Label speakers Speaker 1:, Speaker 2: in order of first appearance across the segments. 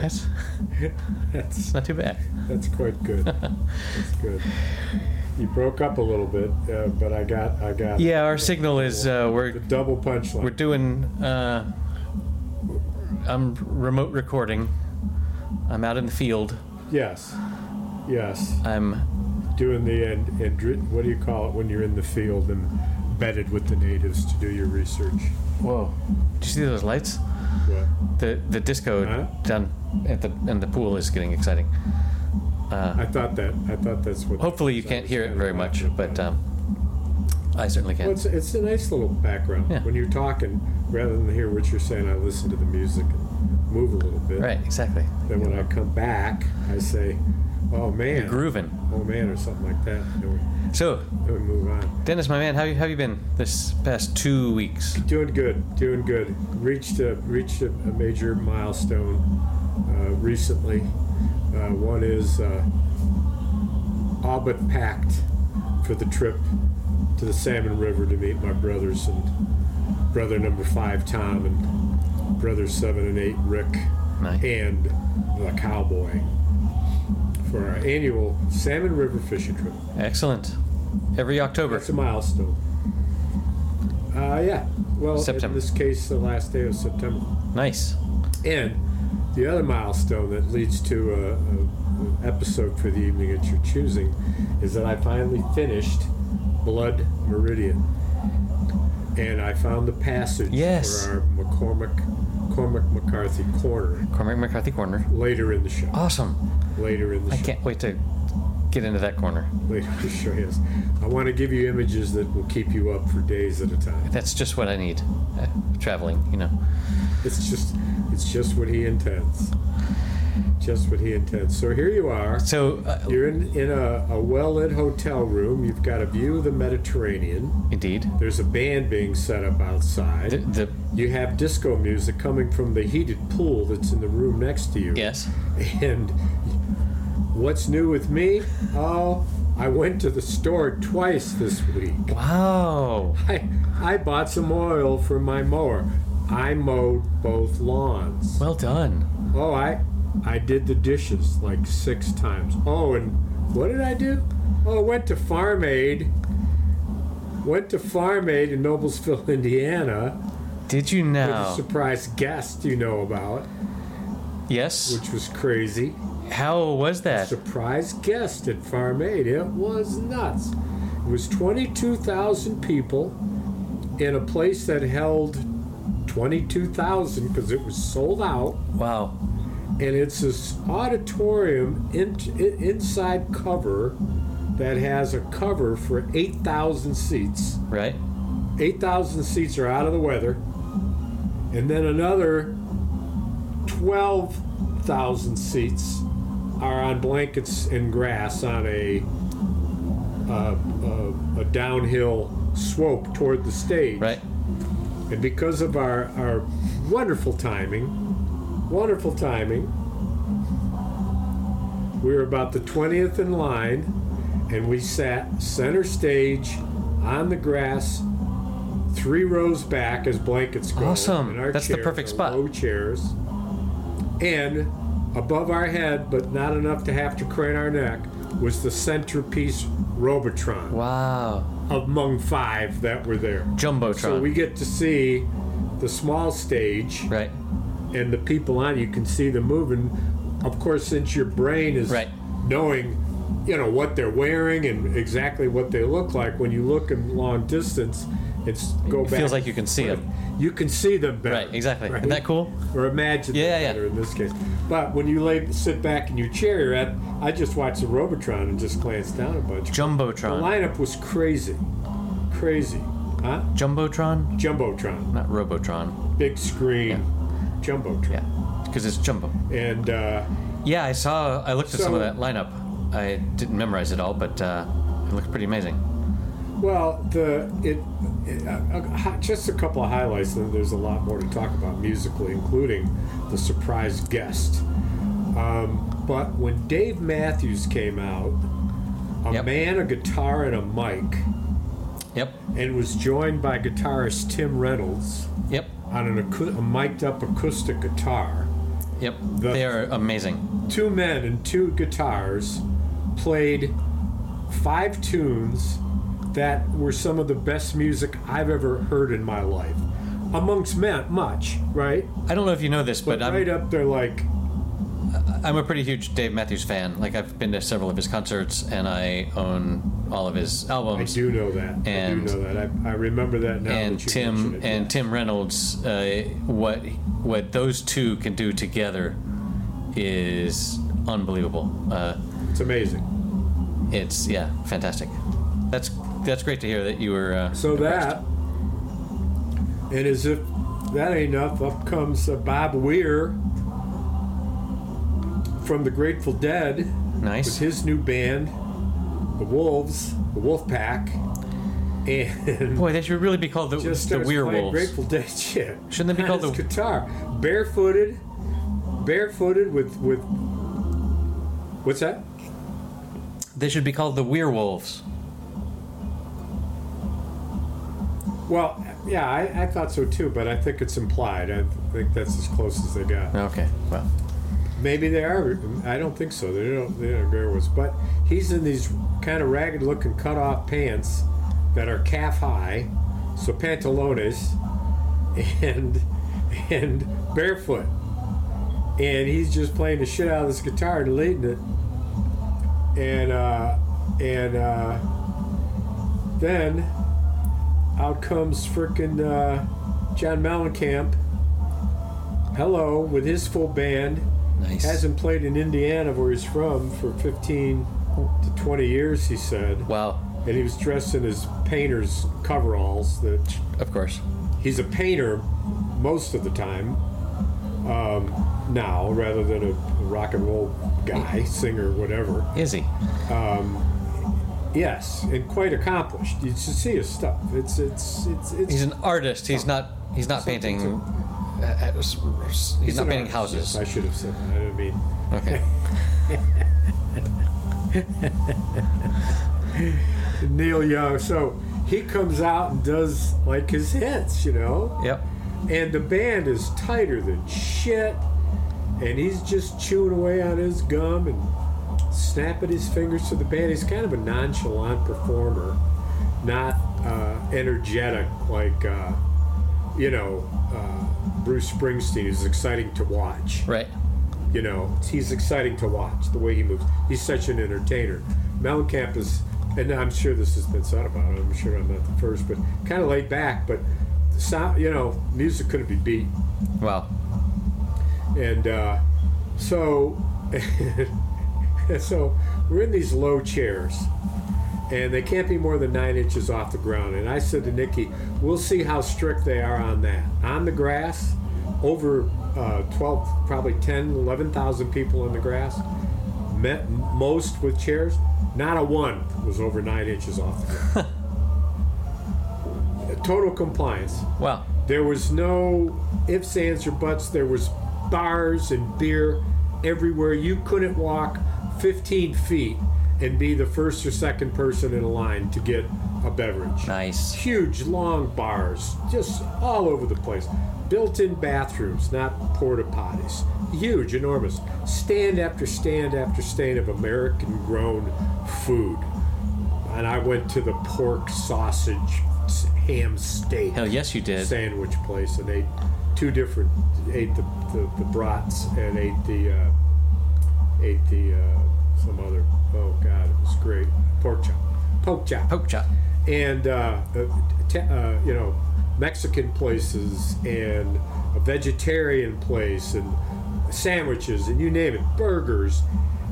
Speaker 1: That's good.
Speaker 2: That's
Speaker 1: That's
Speaker 2: not too bad.
Speaker 1: that's quite good. That's good. You broke up a little bit, uh, but I got I got
Speaker 2: Yeah, our signal is uh, we're
Speaker 1: double punchline.
Speaker 2: we're doing. Uh, I'm remote recording. I'm out in the field.
Speaker 1: yes, yes.
Speaker 2: I'm
Speaker 1: Doing the and, and what do you call it when you're in the field and bedded with the natives to do your research?
Speaker 2: whoa. Did you see those lights?
Speaker 1: What?
Speaker 2: The the disco
Speaker 1: Huh?
Speaker 2: down at the in the pool is getting exciting. Uh,
Speaker 1: I thought that I thought that's what.
Speaker 2: hopefully you can't hear it very much, but um, I certainly
Speaker 1: Well,
Speaker 2: can.
Speaker 1: it's, it's a nice little background.
Speaker 2: Yeah.
Speaker 1: When you're talking, rather than hear what you're saying, I listen to the music and move a little bit.
Speaker 2: Right, exactly.
Speaker 1: Then when I come back, I say, "Oh man,
Speaker 2: Grooving.
Speaker 1: oh man," or something like that.
Speaker 2: So,
Speaker 1: we move on.
Speaker 2: Dennis, my man, how you how you been this past two weeks?
Speaker 1: Doing good, doing good. Reached a reached a, a major milestone uh, recently. Uh, one is uh, all but packed for the trip to the Salmon River to meet my brothers and brother number five Tom and brother seven and eight Rick
Speaker 2: Nice.
Speaker 1: and the cowboy for our annual Salmon River fishing trip.
Speaker 2: Excellent. Every October.
Speaker 1: That's a milestone. Uh, yeah. Well,
Speaker 2: September.
Speaker 1: in this case, the last day of September.
Speaker 2: Nice.
Speaker 1: And the other milestone that leads to a, a, an episode for the evening that you're choosing is that I finally finished Blood Meridian, and I found the passage
Speaker 2: Yes.
Speaker 1: for our McCormick Cormac McCarthy corner
Speaker 2: Cormac McCarthy Corner.
Speaker 1: later in the show.
Speaker 2: Awesome.
Speaker 1: Later in the show.
Speaker 2: I
Speaker 1: show.
Speaker 2: can't wait to get into that corner.
Speaker 1: Later in the show, yes. I want to give you images that will keep you up for days at a time.
Speaker 2: That's just what I need. Uh, traveling, you know.
Speaker 1: It's just, it's just what he intends. Just what he intends. So here you are.
Speaker 2: So, uh,
Speaker 1: You're in, in a, a well lit hotel room. You've got a view of the Mediterranean.
Speaker 2: indeed.
Speaker 1: There's a band being set up outside.
Speaker 2: The, the
Speaker 1: You have disco music coming from the heated pool that's in the room next to you.
Speaker 2: yes.
Speaker 1: And what's new with me? Oh, I went to the store twice this week.
Speaker 2: Wow.
Speaker 1: I, I bought some oil for my mower. I mowed both lawns.
Speaker 2: Well done.
Speaker 1: Oh, I I did the dishes like six times. Oh, and what did I do? Oh, I went to Farm Aid. Went to Farm Aid in Noblesville, Indiana,
Speaker 2: Did you know?
Speaker 1: with a surprise guest you know about,
Speaker 2: Yes.
Speaker 1: which was crazy.
Speaker 2: How was that?
Speaker 1: Surprise guest at Farm Aid. It was nuts. It was 22,000 people in a place that held 22,000 because it was sold out.
Speaker 2: Wow.
Speaker 1: and it's this auditorium in, i- inside cover that has a cover for 8,000 seats.
Speaker 2: Right?
Speaker 1: 8,000 seats are out of the weather, and then another 12,000 seats are on blankets and grass on a uh, uh, a downhill slope toward the stage.
Speaker 2: Right.
Speaker 1: And because of our, our wonderful timing, wonderful timing, we were about the 20th in line, and we sat center stage on the grass, three rows back as blankets go.
Speaker 2: Awesome.
Speaker 1: And our
Speaker 2: That's the perfect spot.
Speaker 1: Low chairs. And above our head, but not enough to have to crane our neck, was the centerpiece Robotron
Speaker 2: Wow.
Speaker 1: among five that were there.
Speaker 2: Jumbotron.
Speaker 1: So we get to see the small stage
Speaker 2: right.
Speaker 1: and the people on. it, You can see them moving. Of course, since your brain is
Speaker 2: Right.
Speaker 1: knowing, you know what they're wearing and exactly what they look like. When you look in long distance, it's go
Speaker 2: It
Speaker 1: back.
Speaker 2: feels like you can see 'em.
Speaker 1: You can see them better.
Speaker 2: Right, exactly. Isn't that cool?
Speaker 1: Or imagine
Speaker 2: Yeah,
Speaker 1: them
Speaker 2: yeah,
Speaker 1: better in this case. But when you lay sit back in your chair, you're at, I just watched the Robotron and just glanced down a bunch. Jumbotron. The
Speaker 2: Jumbotron.
Speaker 1: lineup was crazy, crazy, huh?
Speaker 2: Jumbotron?
Speaker 1: Jumbotron,
Speaker 2: Not Robotron.
Speaker 1: big screen, jumbotron,
Speaker 2: Yeah. Because it's Jumbo.
Speaker 1: and uh,
Speaker 2: Yeah, I saw. I looked at some of
Speaker 1: So-
Speaker 2: that lineup. I didn't memorize it all, but uh, it looked pretty amazing.
Speaker 1: well, the it, just a couple of highlights. And there's a lot more to talk about musically, including the surprise guest. Um, but when Dave Matthews came out, a
Speaker 2: Yep.
Speaker 1: man, a guitar, and a mic,
Speaker 2: Yep.
Speaker 1: and was joined by guitarist Tim Reynolds
Speaker 2: Yep.
Speaker 1: on an acou- a mic'd up acoustic guitar.
Speaker 2: Yep.
Speaker 1: The-
Speaker 2: they are amazing.
Speaker 1: two men and two guitars played five tunes that were some of the best music I've ever heard in my life. Amongst men, much, right?
Speaker 2: I don't know if you know this,
Speaker 1: But
Speaker 2: but,
Speaker 1: right
Speaker 2: I'm,
Speaker 1: up there, like,
Speaker 2: I'm a pretty huge Dave Matthews fan. Like I've been to several of his concerts, and I own all of his albums.
Speaker 1: I do know that.
Speaker 2: And-
Speaker 1: I do know that. I, I remember that now.
Speaker 2: and
Speaker 1: that
Speaker 2: Tim
Speaker 1: it.
Speaker 2: and Tim Reynolds, uh, what what those two can do together is unbelievable. Uh,
Speaker 1: It's amazing.
Speaker 2: it's yeah, fantastic. That's that's great to hear that you were. Uh,
Speaker 1: So
Speaker 2: impressed.
Speaker 1: that, and as if that ain't enough, up comes uh, Bob Weir from the Grateful Dead
Speaker 2: Nice.
Speaker 1: with his new band, the Wolves, the Wolf Pack, and
Speaker 2: Boy, they should really be called the,
Speaker 1: just
Speaker 2: the Werewolves.
Speaker 1: Grateful Dead shit.
Speaker 2: Shouldn't they be called the-
Speaker 1: guitar? Barefooted, barefooted with with. What's that?
Speaker 2: They should be called the Werewolves.
Speaker 1: Well, yeah, I, I thought so too, but I think it's implied. I think that's as close as they got.
Speaker 2: Okay, well,
Speaker 1: Maybe they are. I don't think so. They don't. They don't agree with us. But he's in these kind of ragged-looking cut-off pants that are calf high, so pantalones, and and barefoot, and he's just playing the shit out of this guitar and leading it, and uh, and uh, then out comes frickin' uh, John Mellencamp. Hello, with his full band
Speaker 2: nice.
Speaker 1: hasn't played in Indiana, where he's from, for 15 to 20 years, he said.
Speaker 2: wow,
Speaker 1: And he was dressed in his painter's coveralls. That
Speaker 2: of course.
Speaker 1: he's a painter most of the time um, now, rather than a, rock and roll guy, singer, whatever.
Speaker 2: Is he?
Speaker 1: Yes, and quite accomplished. You should see his stuff. It's it's it's it's.
Speaker 2: He's an artist. He's not. He's not painting.
Speaker 1: to-
Speaker 2: uh, uh, s- s- He's not painting
Speaker 1: artist,
Speaker 2: houses.
Speaker 1: yes, I should have said that. I didn't mean.
Speaker 2: Okay.
Speaker 1: Neil Young. So he comes out and does like his hits, you know?
Speaker 2: Yep.
Speaker 1: And the band is tighter than shit. And he's just chewing away on his gum and snapping his fingers to the band. He's kind of a nonchalant performer, not uh, energetic like, uh, you know, uh, Bruce Springsteen is exciting to watch.
Speaker 2: Right.
Speaker 1: You know, he's exciting to watch the way he moves. He's such an entertainer. Mellencamp is, and I'm sure this has been said about him. I'm sure I'm not the first, but kind of laid back. But the sound, you know, music couldn't be beat.
Speaker 2: Wow.
Speaker 1: And uh, so, so we're in these low chairs, and they can't be more than nine inches off the ground. And I said to Nikki, "We'll see how strict they are on that. On the grass, over uh, 12, probably 10, 11,000 people in the grass. Met most with chairs. Not a one was over nine inches off the ground. Total compliance.
Speaker 2: Wow.
Speaker 1: There was no ifs, ands, or buts. There was bars and beer everywhere. You couldn't walk 15 feet and be the first or second person in a line to get a beverage.
Speaker 2: Nice.
Speaker 1: Huge, long bars, just all over the place. Built-in bathrooms, not porta potties. Huge, enormous. Stand after stand after stand of American-grown food. And I went to the pork sausage ham steak
Speaker 2: Hell yes, you did.
Speaker 1: sandwich place and ate two different ate the, the, the brats and ate the uh, ate the uh, some other oh god it was great. Pork chop. Pork chop.
Speaker 2: Poke chop.
Speaker 1: and uh, uh, te- uh, you know Mexican places and a vegetarian place and sandwiches and you name it burgers.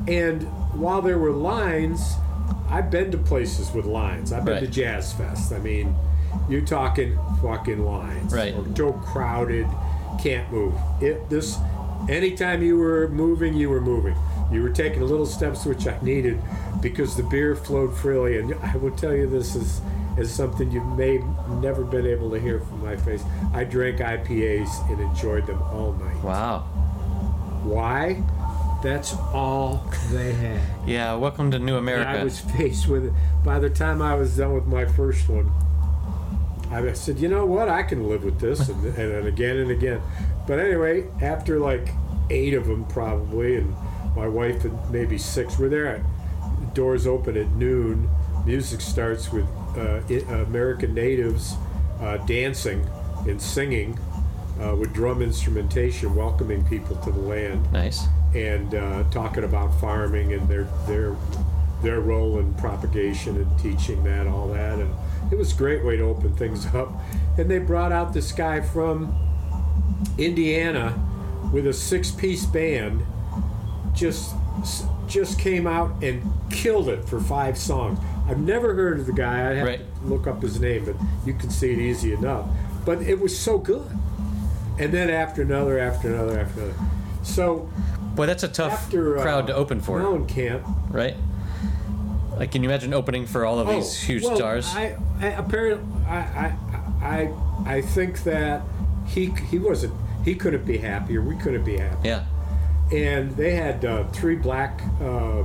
Speaker 1: And while there were lines I've been to places with lines. I've been
Speaker 2: Right.
Speaker 1: to Jazz Fest. I mean you're talking fucking lines.
Speaker 2: Right.
Speaker 1: or so crowded can't move. It this anytime you were moving you were moving you were taking little steps which I needed because the beer flowed freely and I will tell you this is is something you may never been able to hear from my face I drank IPAs and enjoyed them all night
Speaker 2: Wow.
Speaker 1: why that's all they had
Speaker 2: Yeah. Welcome to New
Speaker 1: and
Speaker 2: America.
Speaker 1: I was faced with it. By the time I was done with my first one, I said, you know what? I can live with this, and, and then again and again. But anyway, after like eight of them probably, and my wife and maybe six. We're there. Doors open at noon. Music starts with uh, American natives uh, dancing and singing uh, with drum instrumentation, welcoming people to the land
Speaker 2: Nice.
Speaker 1: and uh, talking about farming and their their their role in propagation and teaching that all that and it was a great way to open things up and they brought out this guy from Indiana with a six piece band just just came out and killed it for five songs I've never heard of the guy I'd have
Speaker 2: Right.
Speaker 1: to look up his name but you can see it easy enough but it was so good and then after another after another after another so
Speaker 2: Boy, that's a tough
Speaker 1: after uh,
Speaker 2: crowd to open for,
Speaker 1: Mellencamp.
Speaker 2: right? Like, can you imagine opening for all of these huge
Speaker 1: Oh, well,
Speaker 2: stars?
Speaker 1: I, I apparently I, I I I think that he he wasn't he couldn't be happier. We couldn't be happier.
Speaker 2: yeah.
Speaker 1: And they had uh, three black uh,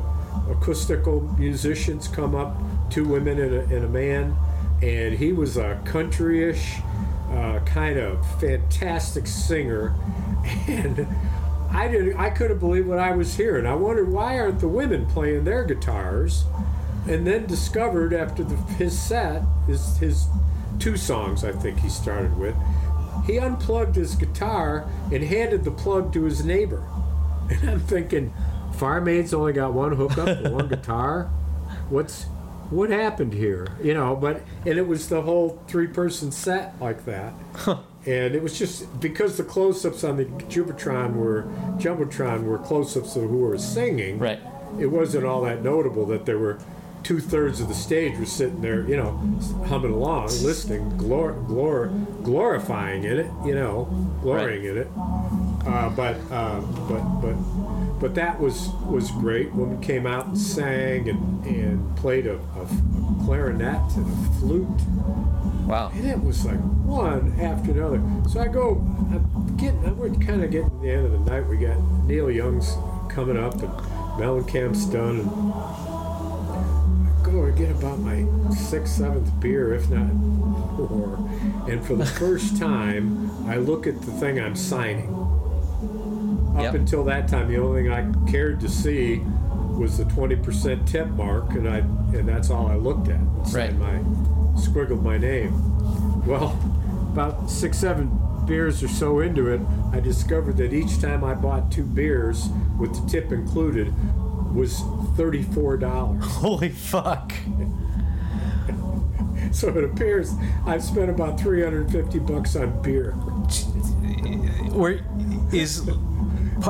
Speaker 1: acoustical musicians come up, two women and a, and a man, and he was a countryish uh, kind of fantastic singer, and. I didn't. I couldn't believe what I was hearing. I wondered why aren't the women playing their guitars, and then discovered after the, his set, his his two songs I think he started with, he unplugged his guitar and handed the plug to his neighbor. And I'm thinking, Farm Aid's only got one hookup one guitar. What's what happened here? You know, but and it was the whole three person set like that. And it was just because the close ups on the Jubitron were Jumbotron were close ups of who were singing
Speaker 2: Right.
Speaker 1: it wasn't all that notable that there were two thirds of the stage was sitting there, you know, humming along, listening, glor- glor- glorifying in it, you know, glorying in it. Uh, but uh, but but but that was was great. Woman came out and sang and, and played a, a, a clarinet and a flute.
Speaker 2: Wow.
Speaker 1: And it was like one after another. So I go, I'm getting, we're kind of getting to the end of the night. We got Neil Young's coming up and Mellencamp's done. And I go to get about my sixth, seventh beer, if not more. And for the first time, I look at the thing I'm signing. Up
Speaker 2: Yep.
Speaker 1: until that time, the only thing I cared to see was the 20% tip mark, and I and that's all I looked at. and signed my squiggled my name. Well, about six, seven beers or so into it, I discovered that each time I bought two beers with the tip included was thirty-four dollars.
Speaker 2: Holy fuck.
Speaker 1: So it appears I've spent about three hundred fifty bucks on beer.
Speaker 2: Where is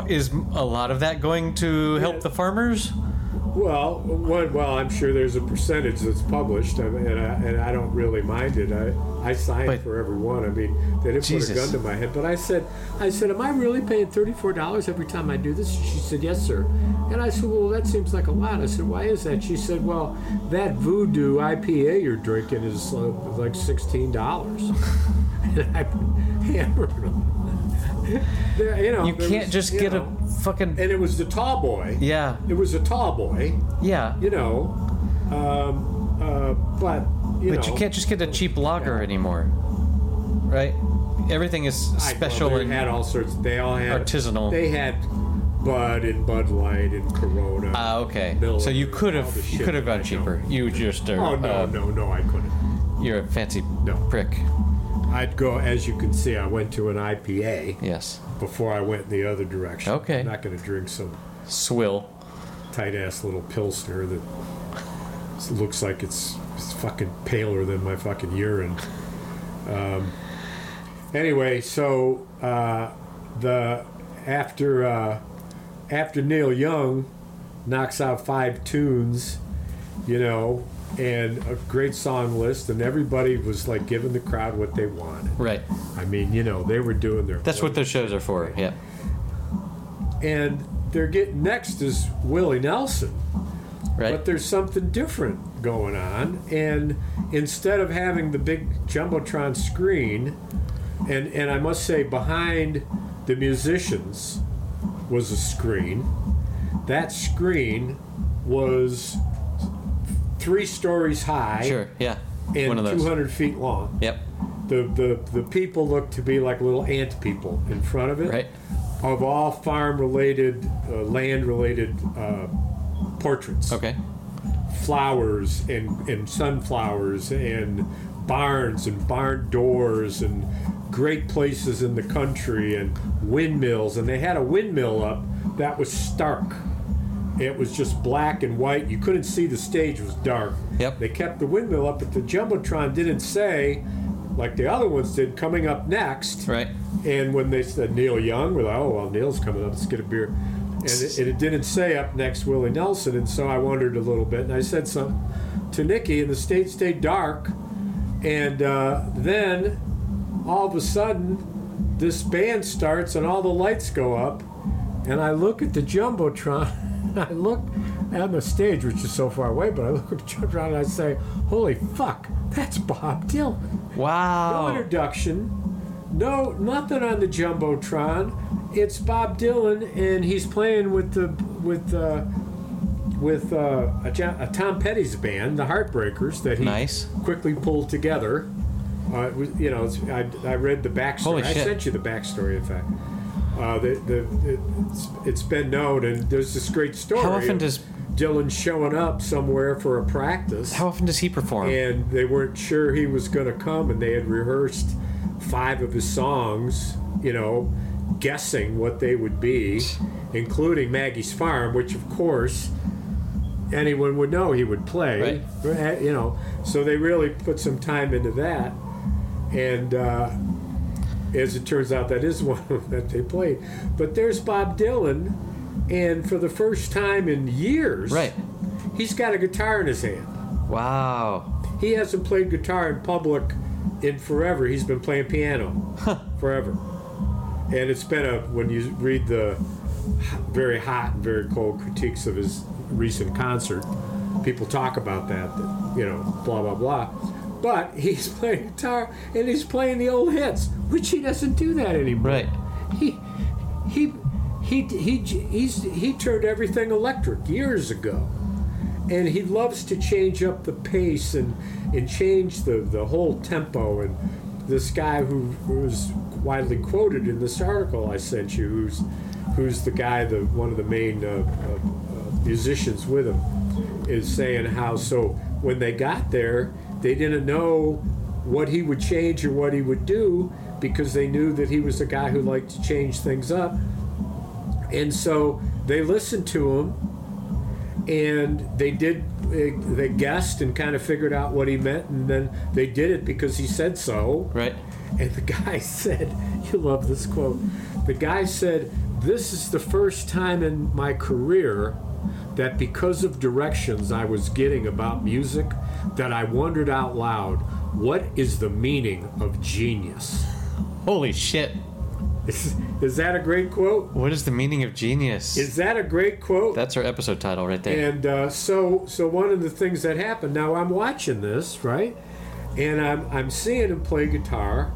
Speaker 2: is a lot of that going to help the farmers?
Speaker 1: Well, one, well, I'm sure there's a percentage that's published, I mean, and I, and I don't really mind it. I, I signed
Speaker 2: But-
Speaker 1: for every one. I mean, they didn't put a gun to my head, but I said, I said, am I really paying thirty-four dollars every time I do this? She said, yes, sir. And I said, well, that seems like a lot. I said, why is that? She said, well, that Voodoo IPA you're drinking is uh, like sixteen dollars. and been hammering them. You know,
Speaker 2: You can't
Speaker 1: was,
Speaker 2: just
Speaker 1: you
Speaker 2: get
Speaker 1: know,
Speaker 2: a fucking
Speaker 1: And it was the tall boy.
Speaker 2: yeah
Speaker 1: It was a tall boy
Speaker 2: yeah.
Speaker 1: you know. Um, uh, but you
Speaker 2: But
Speaker 1: know,
Speaker 2: you can't just get a cheap lager anymore, right? Everything is
Speaker 1: I- well,
Speaker 2: special
Speaker 1: they
Speaker 2: and
Speaker 1: had all sorts. They all had
Speaker 2: artisanal.
Speaker 1: They had Bud and Bud Light and Corona.
Speaker 2: Ah, okay.
Speaker 1: Miller,
Speaker 2: So you could have you could have gone cheaper. You just are,
Speaker 1: oh no,
Speaker 2: uh,
Speaker 1: no, no! I couldn't.
Speaker 2: You're a fancy
Speaker 1: No.
Speaker 2: prick.
Speaker 1: I'd go, as you can see, I went to an IPA
Speaker 2: Yes.
Speaker 1: before I went in the other direction.
Speaker 2: Okay.
Speaker 1: I'm not going to drink some
Speaker 2: Swill.
Speaker 1: tight ass little pilsner that looks like it's, it's fucking paler than my fucking urine. Um, anyway, so uh, the after uh, after Neil Young knocks out five tunes, you know, and a great song list, and everybody was like giving the crowd what they wanted.
Speaker 2: Right.
Speaker 1: I mean, you know, they were doing their
Speaker 2: That's what those shows are for. Yeah.
Speaker 1: and they're getting next is Willie Nelson.
Speaker 2: Right.
Speaker 1: But there's something different going on, and instead of having the big jumbotron screen, and and I must say behind the musicians was a screen. That screen was three stories high
Speaker 2: Sure. Yeah.
Speaker 1: and
Speaker 2: those.
Speaker 1: 200 feet long.
Speaker 2: Yep.
Speaker 1: The, the the people look to be like little ant people in front of it
Speaker 2: Right.
Speaker 1: of all farm-related, uh, land-related uh, portraits
Speaker 2: Okay.
Speaker 1: flowers and, and sunflowers and barns and barn doors and great places in the country and windmills. And they had a windmill up that was stark. It was just black and white. You couldn't see the stage, it was dark.
Speaker 2: Yep.
Speaker 1: They kept the windmill up, but the Jumbotron didn't say, like the other ones did, coming up next.
Speaker 2: Right.
Speaker 1: And when they said Neil Young, we're like, oh, well, Neil's coming up, let's get a beer. And it, and it didn't say up next Willie Nelson, and so I wondered a little bit. And I said something to Nikki, and the stage stayed dark. And uh, then all of a sudden, this band starts, and all the lights go up. And I look at the Jumbotron. I look at the stage, which is so far away, but I look at the Jumbotron and I say, holy fuck, that's Bob Dylan.
Speaker 2: Wow.
Speaker 1: No introduction, no nothing on the jumbotron. It's Bob Dylan, and he's playing with the with uh, with uh, a, a Tom Petty's band, the Heartbreakers, that he
Speaker 2: Nice.
Speaker 1: quickly pulled together. Uh, was, you know, it's, I, I read the backstory. I sent you the backstory, in fact. Uh, the, the, it's, it's been known, and there's this great story.
Speaker 2: How often does
Speaker 1: Dylan showing up somewhere for a practice?
Speaker 2: how often does he perform?
Speaker 1: and they weren't sure he was going to come and they had rehearsed five of his songs you know guessing what they would be including maggie's farm which of course anyone would know he would play right. you know so they really put some time into that and uh, as it turns out that is one that they played but there's bob dylan and for the first time in years
Speaker 2: Right.
Speaker 1: he's got a guitar in his hand
Speaker 2: Wow.
Speaker 1: he hasn't played guitar in public in forever. He's been playing piano forever. And it's been a when you read the very hot and very cold critiques of his recent concert, people talk about that, that you know, blah blah blah. But he's playing guitar and he's playing the old hits, which he doesn't do that anymore.
Speaker 2: Right.
Speaker 1: He he he he he's he turned everything electric years ago and he loves to change up the pace and and change the the whole tempo and this guy who who's widely quoted in this article I sent you who's who's the guy the one of the main uh, uh, uh, musicians with him is saying how so when they got there they didn't know what he would change or what he would do because they knew that he was a guy who liked to change things up and so they listened to him and they did they, guessed and kind of figured out what he meant and then they did it because he said so
Speaker 2: Right.
Speaker 1: and the guy said you love this quote the guy said this is the first time in my career that because of directions i was getting about music that i wondered out loud what is the meaning of genius
Speaker 2: Holy shit.
Speaker 1: is, is that a great quote
Speaker 2: What is the meaning of genius?
Speaker 1: is that a great quote
Speaker 2: That's our episode title right there.
Speaker 1: And uh, so, so one of the things that happened. Now I'm watching this, right, and I'm I'm seeing him play guitar.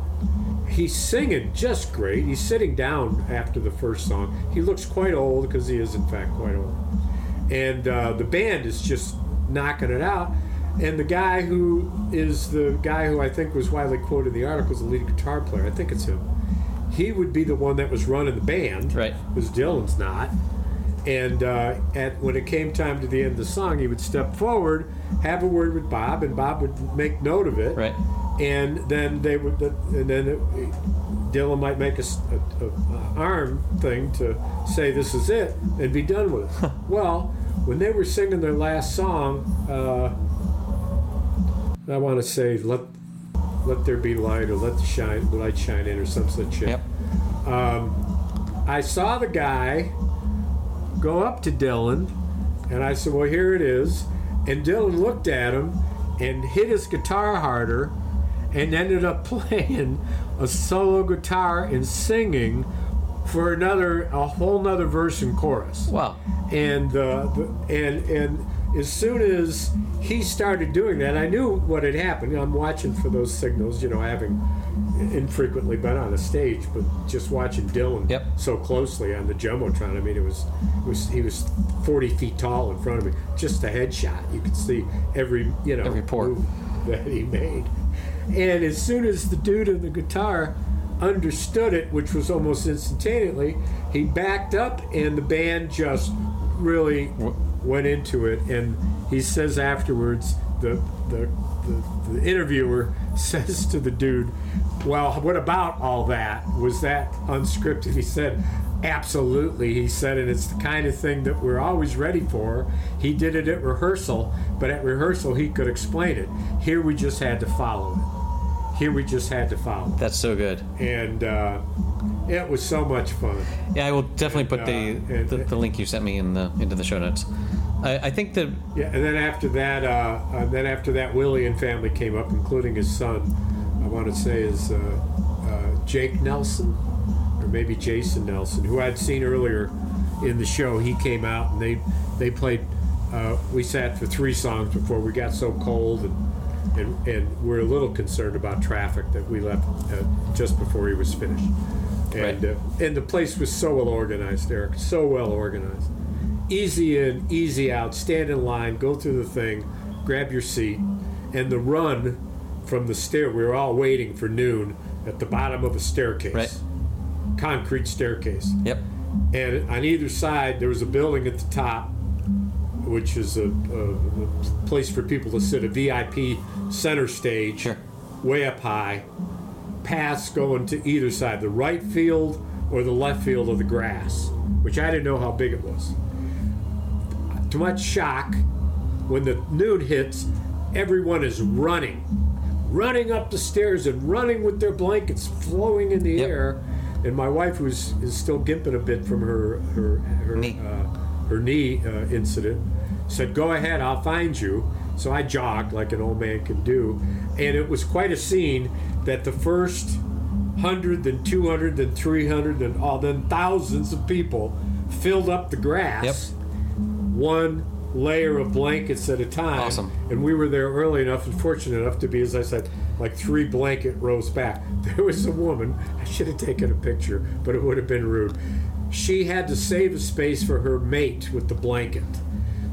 Speaker 1: He's singing just great. He's sitting down after the first song. He looks quite old because he is in fact quite old. And uh, the band is just knocking it out. And the guy who is the guy who I think was widely quoted in the article is the lead guitar player. I think it's him. He would be the one that was running the band,
Speaker 2: Right.
Speaker 1: Because Dylan's not. And uh, at when it came time to the end of the song, he would step forward, have a word with Bob, and Bob would make note of it.
Speaker 2: Right.
Speaker 1: And then they would, and then it, Dylan might make a, a- a arm thing to say this is it and be done with it. Well, when they were singing their last song, uh, I want to say let let there be light or let the shine the light shine in or some such shit.
Speaker 2: Yep.
Speaker 1: I saw the guy go up to Dylan, and I said, "Well, here it is." And Dylan looked at him and hit his guitar harder, and ended up playing a solo guitar and singing for another a whole nother verse and chorus
Speaker 2: Wow.
Speaker 1: and uh, and and as soon as he started doing that, I knew what had happened. I'm watching for those signals, you know, having infrequently been on a stage, but just watching Dylan
Speaker 2: Yep.
Speaker 1: so closely on the jumbotron. I mean, it was, it was he was 40 feet tall in front of me, just a headshot. You could see every you know
Speaker 2: Every
Speaker 1: move that he made. And as soon as the dude in the guitar understood it, which was almost instantaneously, he backed up and the band just really went into it. And he says afterwards, the, the, the, the interviewer says to the dude, Well, what about all that? Was that unscripted? He said, Absolutely, he said, and it's the kind of thing that we're always ready for. He did it at rehearsal, but at rehearsal he could explain it. Here we just had to follow it. Here we just had to follow.
Speaker 2: That's so good.
Speaker 1: And uh, it was so much fun.
Speaker 2: Yeah, I will definitely put
Speaker 1: uh,
Speaker 2: the,
Speaker 1: and-
Speaker 2: the the link you sent me in the into the show notes. I, I think that
Speaker 1: Yeah, and then after that, uh, uh, then after that, Willie and family came up, including his son. I want to say is uh, uh, Jake Nelson, or maybe Jason Nelson, who I'd seen earlier in the show. He came out and they they played. Uh, we sat for three songs before we got so cold and. And, and we're a little concerned about traffic that we left uh, just before he was finished, and
Speaker 2: Right.
Speaker 1: uh, and the place was so well organized, Eric, so well organized easy in, easy out, stand in line, go through the thing, grab your seat, and the run from the stair. We were all waiting for noon at the bottom of a staircase,
Speaker 2: Right.
Speaker 1: concrete staircase,
Speaker 2: yep,
Speaker 1: and on either side there was a building at the top, which is a, a, a place for people to sit, a VIP center stage,
Speaker 2: Sure.
Speaker 1: way up high. Paths going to either side, the right field or the left field of the grass, which I didn't know how big it was. To my shock, when the noon hits, everyone is running, running up the stairs and running with their blankets flowing in the
Speaker 2: Yep.
Speaker 1: air. And my wife, who's is still gimping a bit from her her her
Speaker 2: Knee.
Speaker 1: Uh, her knee uh, incident, said, "Go ahead, I'll find you." So I jogged like an old man can do, and it was quite a scene. That the first hundred, then two hundred, then three hundred, and all then thousands of people filled up the grass
Speaker 2: Yep.
Speaker 1: one layer of blankets at a time.
Speaker 2: Awesome.
Speaker 1: And we were there early enough and fortunate enough to be, as I said, like three blanket rows back. There was a woman, I should have taken a picture, but it would have been rude. She had to save a space for her mate with the blanket.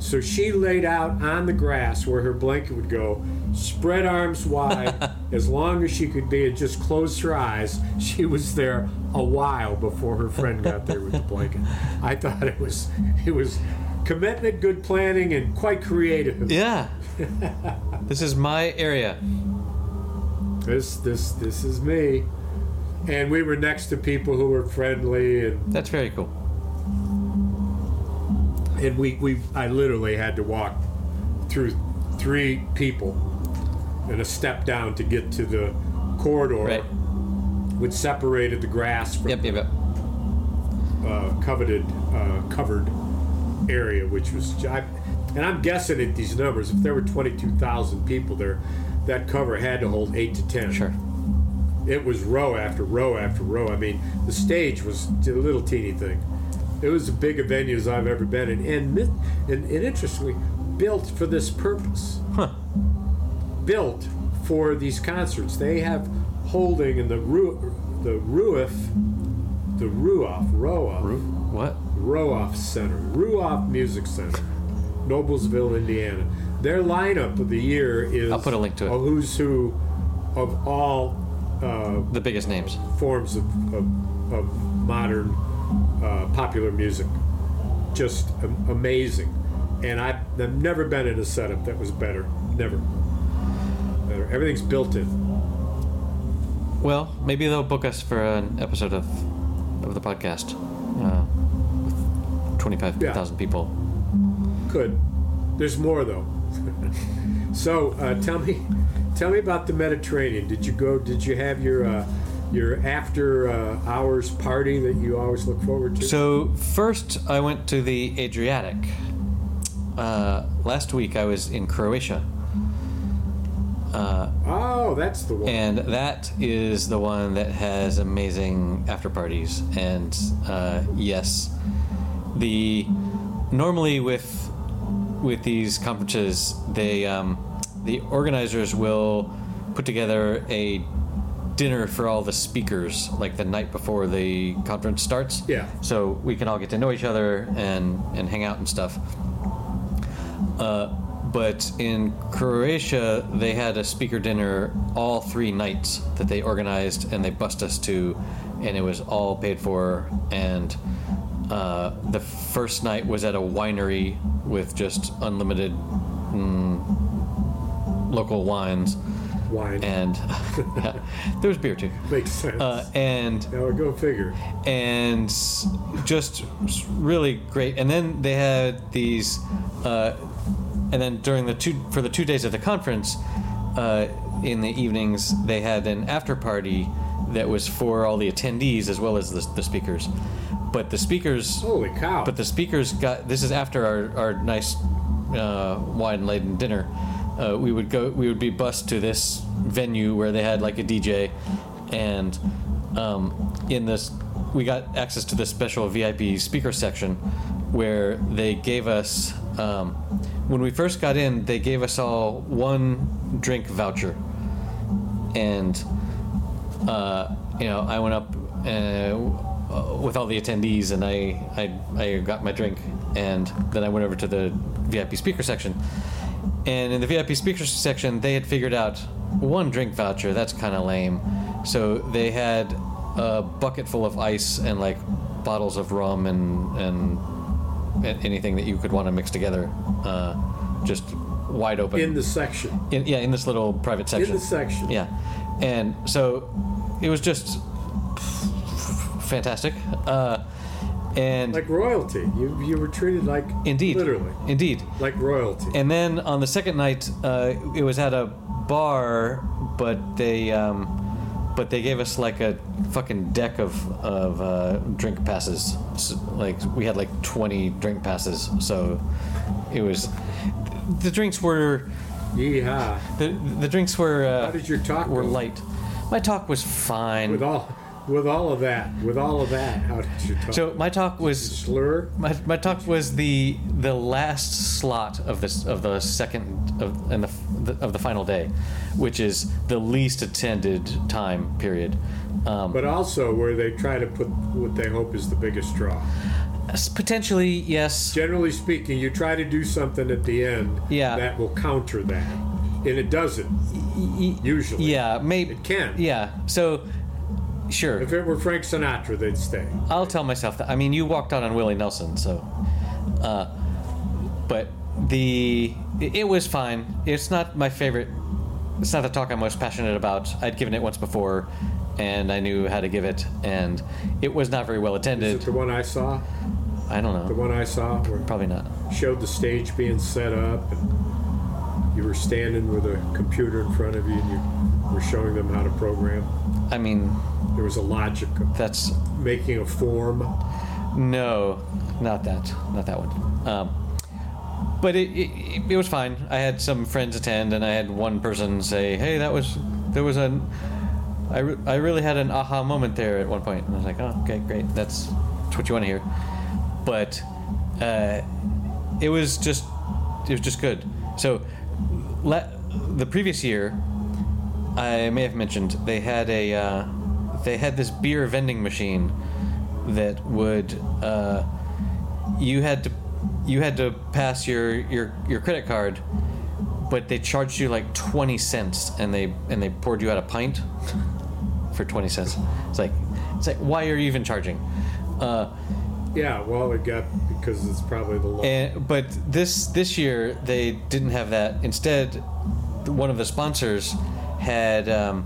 Speaker 1: So she laid out on the grass where her blanket would go, spread arms wide, as long as she could be, and just closed her eyes. She was there a while before her friend got there with the blanket. I thought it was it was commitment, good planning, and quite creative.
Speaker 2: yeah. this is my area.
Speaker 1: This this this is me. And we were next to people who were friendly and
Speaker 2: That's very cool.
Speaker 1: And we, we I literally had to walk through three people and a step down to get to the corridor
Speaker 2: Right.
Speaker 1: which separated the grass from
Speaker 2: Yep, yep, yep.
Speaker 1: uh, coveted uh, covered area, which was I, and I'm guessing at these numbers. If there were 22,000 people there, that cover had to hold eight to ten.
Speaker 2: Sure.
Speaker 1: It was row after row after row. I mean, the stage was a little teeny thing. It was as big a venue as I've ever been in, and and, and interestingly, built for this purpose.
Speaker 2: Huh.
Speaker 1: Built for these concerts. They have holding in the Ru- the Ruoff, the Ruoff, Rooff,
Speaker 2: What?
Speaker 1: Rooff Center, Ruoff Music Center, Noblesville, Indiana. Their lineup of the year is
Speaker 2: I'll put a link to it.
Speaker 1: A who's who of all uh,
Speaker 2: The biggest names.
Speaker 1: forms of, of, of modern uh, popular music. Just am- amazing. And I've, I've never been in a setup that was better. Never. Better. Everything's built in.
Speaker 2: Well, maybe they'll book us for an episode of of the podcast. Uh, with twenty-five thousand people.
Speaker 1: Could. There's more though. so uh, tell me, tell me about the Mediterranean. Did you go? Did you have your uh, your after uh, hours party that you always look forward to?
Speaker 2: So first, I went to the Adriatic. Uh, last week, I was in Croatia, uh,
Speaker 1: oh, that's the one.
Speaker 2: and that is the one that has amazing after parties. And uh, yes, the normally with with these conferences, they um, the organizers will put together a dinner for all the speakers like the night before the conference starts.
Speaker 1: Yeah.
Speaker 2: So we can all get to know each other and and hang out and stuff. Uh, but in Croatia, they had a speaker dinner all three nights that they organized and they bussed us to, and it was all paid for. And uh, the first night was at a winery with just unlimited mm, local wines,
Speaker 1: Wine.
Speaker 2: and yeah, there was beer too.
Speaker 1: Makes sense.
Speaker 2: Uh, and
Speaker 1: now go figure.
Speaker 2: and just really great. And then they had these, uh, and then during the two for the two days of the conference, uh, in the evenings they had an after party that was for all the attendees as well as the, the speakers. But the speakers,
Speaker 1: Holy cow.
Speaker 2: but the speakers got this is after our our nice uh, wine laden dinner. Uh, we would go. We would be bused to this venue where they had like a DJ, and um, in this we got access to this special VIP speaker section where they gave us um, when we first got in. They gave us all one drink voucher, and uh, you know I went up. Uh, with all the attendees, and I, I I got my drink, and then I went over to the VIP speaker section, and in the VIP speakers section, they had figured out one drink voucher. That's kind of lame. So they had a bucket full of ice and like bottles of rum and and anything that you could want to mix together, uh, just wide open.
Speaker 1: in the section.
Speaker 2: In- yeah, in this little private section.
Speaker 1: In the section.
Speaker 2: Yeah, and so it was just fantastic. Uh, and
Speaker 1: Like royalty. You you were treated like
Speaker 2: indeed,
Speaker 1: literally
Speaker 2: indeed.
Speaker 1: like royalty.
Speaker 2: And then on the second night, uh, it was at a bar, but they um, but they gave us like a fucking deck of of uh, drink passes. S like we had like twenty drink passes, so it was the drinks were
Speaker 1: Yeehaw.
Speaker 2: the the drinks were uh,
Speaker 1: How did your talk
Speaker 2: were
Speaker 1: go?
Speaker 2: light. My talk was fine.
Speaker 1: With all with all of that, with all of that, how did you talk?
Speaker 2: so my talk was
Speaker 1: slur.
Speaker 2: My, my talk was the the last slot of this of the second of and the, the of the final day, which is the least attended time period. Um,
Speaker 1: But also where they try to put what they hope is the biggest draw.
Speaker 2: potentially, yes.
Speaker 1: Generally speaking, you try to do something at the end
Speaker 2: Yeah.
Speaker 1: that will counter that, and it doesn't usually.
Speaker 2: Yeah, maybe.
Speaker 1: It can.
Speaker 2: Yeah. So, sure.
Speaker 1: If it were Frank Sinatra, they'd stay.
Speaker 2: I'll tell myself that. I mean, you walked out on Willie Nelson, so. Uh, but the it, was fine. It's not my favorite. It's not the talk I'm most passionate about. I'd given it once before, and I knew how to give it, and it was not very well
Speaker 1: Is
Speaker 2: attended.
Speaker 1: it the one I saw?
Speaker 2: I don't know.
Speaker 1: The one I saw
Speaker 2: Probably not.
Speaker 1: showed the stage being set up and you were standing with a computer in front of you and you were showing them how to program.
Speaker 2: I mean,
Speaker 1: There was a logic of
Speaker 2: that's
Speaker 1: making a form.
Speaker 2: no, not that, not that one. Um, but it, it it was fine. I had some friends attend, and I had one person say, "Hey, that was there was an I, re- I really had an aha moment there at one point." And I was like, "Oh, okay, great. That's, that's what you want to hear." But uh, it was just it was just good. So la- the previous year, I may have mentioned they had a uh, they had this beer vending machine that would uh, you had to you had to pass your your your credit card, but they charged you like twenty cents, and they and they poured you out a pint for twenty cents. It's like it's like why are you even charging? Uh,
Speaker 1: Yeah, well, it got because it's probably the law.
Speaker 2: and, but this this year they didn't have that. Instead, one of the sponsors had um,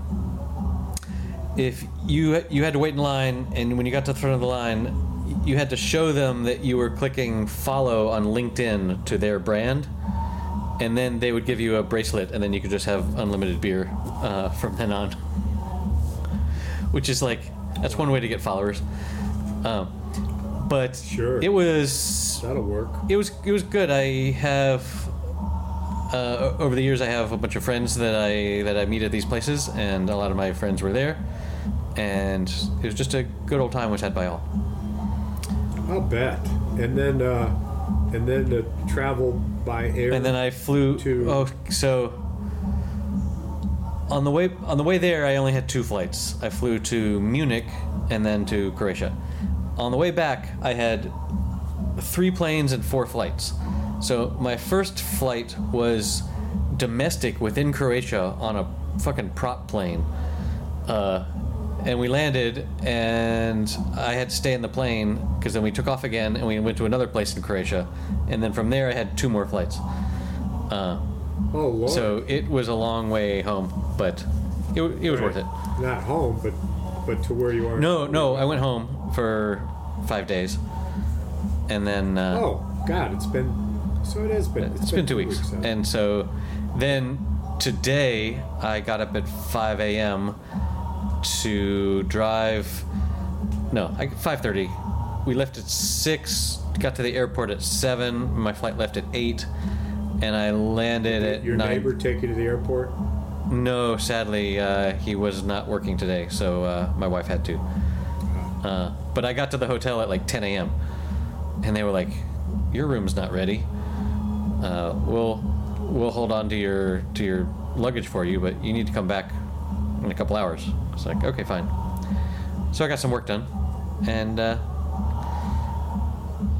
Speaker 2: if you you had to wait in line, and when you got to the front of the line, you had to show them that you were clicking follow on LinkedIn to their brand, and then they would give you a bracelet, and then you could just have unlimited beer uh, from then on. Which is like that's one way to get followers. Um, but
Speaker 1: Sure.
Speaker 2: it was
Speaker 1: That'll work.
Speaker 2: it was it was good. I have uh, over the years I have a bunch of friends that I that I meet at these places, and a lot of my friends were there, and it was just a good old time was had by all.
Speaker 1: I'll bet. And then, uh, and then to travel by air.
Speaker 2: And then I flew.
Speaker 1: To-
Speaker 2: Oh, so on the way on the way there, I only had two flights. I flew to Munich and then to Croatia. On the way back, I had three planes and four flights. So my first flight was domestic within Croatia on a fucking prop plane. Uh, and we landed, and I had to stay in the plane because then we took off again and we went to another place in Croatia. And then from there, I had two more flights. Uh,
Speaker 1: Oh Lord.
Speaker 2: so it was a long way home, but it, it was worth it.
Speaker 1: Not home, but but to where you are.
Speaker 2: No, no, I went home for five days. And then. Uh,
Speaker 1: Oh God, it's been. So it has been.
Speaker 2: it's been two weeks.
Speaker 1: huh?
Speaker 2: And so then today I got up at 5 a.m. to drive. No, I, 5:30. We left at six. Got to the airport at seven. My flight left at eight, and I landed at
Speaker 1: Your
Speaker 2: nine.
Speaker 1: neighbor take you to the airport.
Speaker 2: No, sadly, uh, he was not working today, so uh, my wife had to. Uh, but I got to the hotel at like 10 a.m. and they were like, "Your room's not ready. Uh, we'll we'll hold on to your to your luggage for you, but you need to come back in a couple hours." It's like, "Okay, fine." So I got some work done, and uh,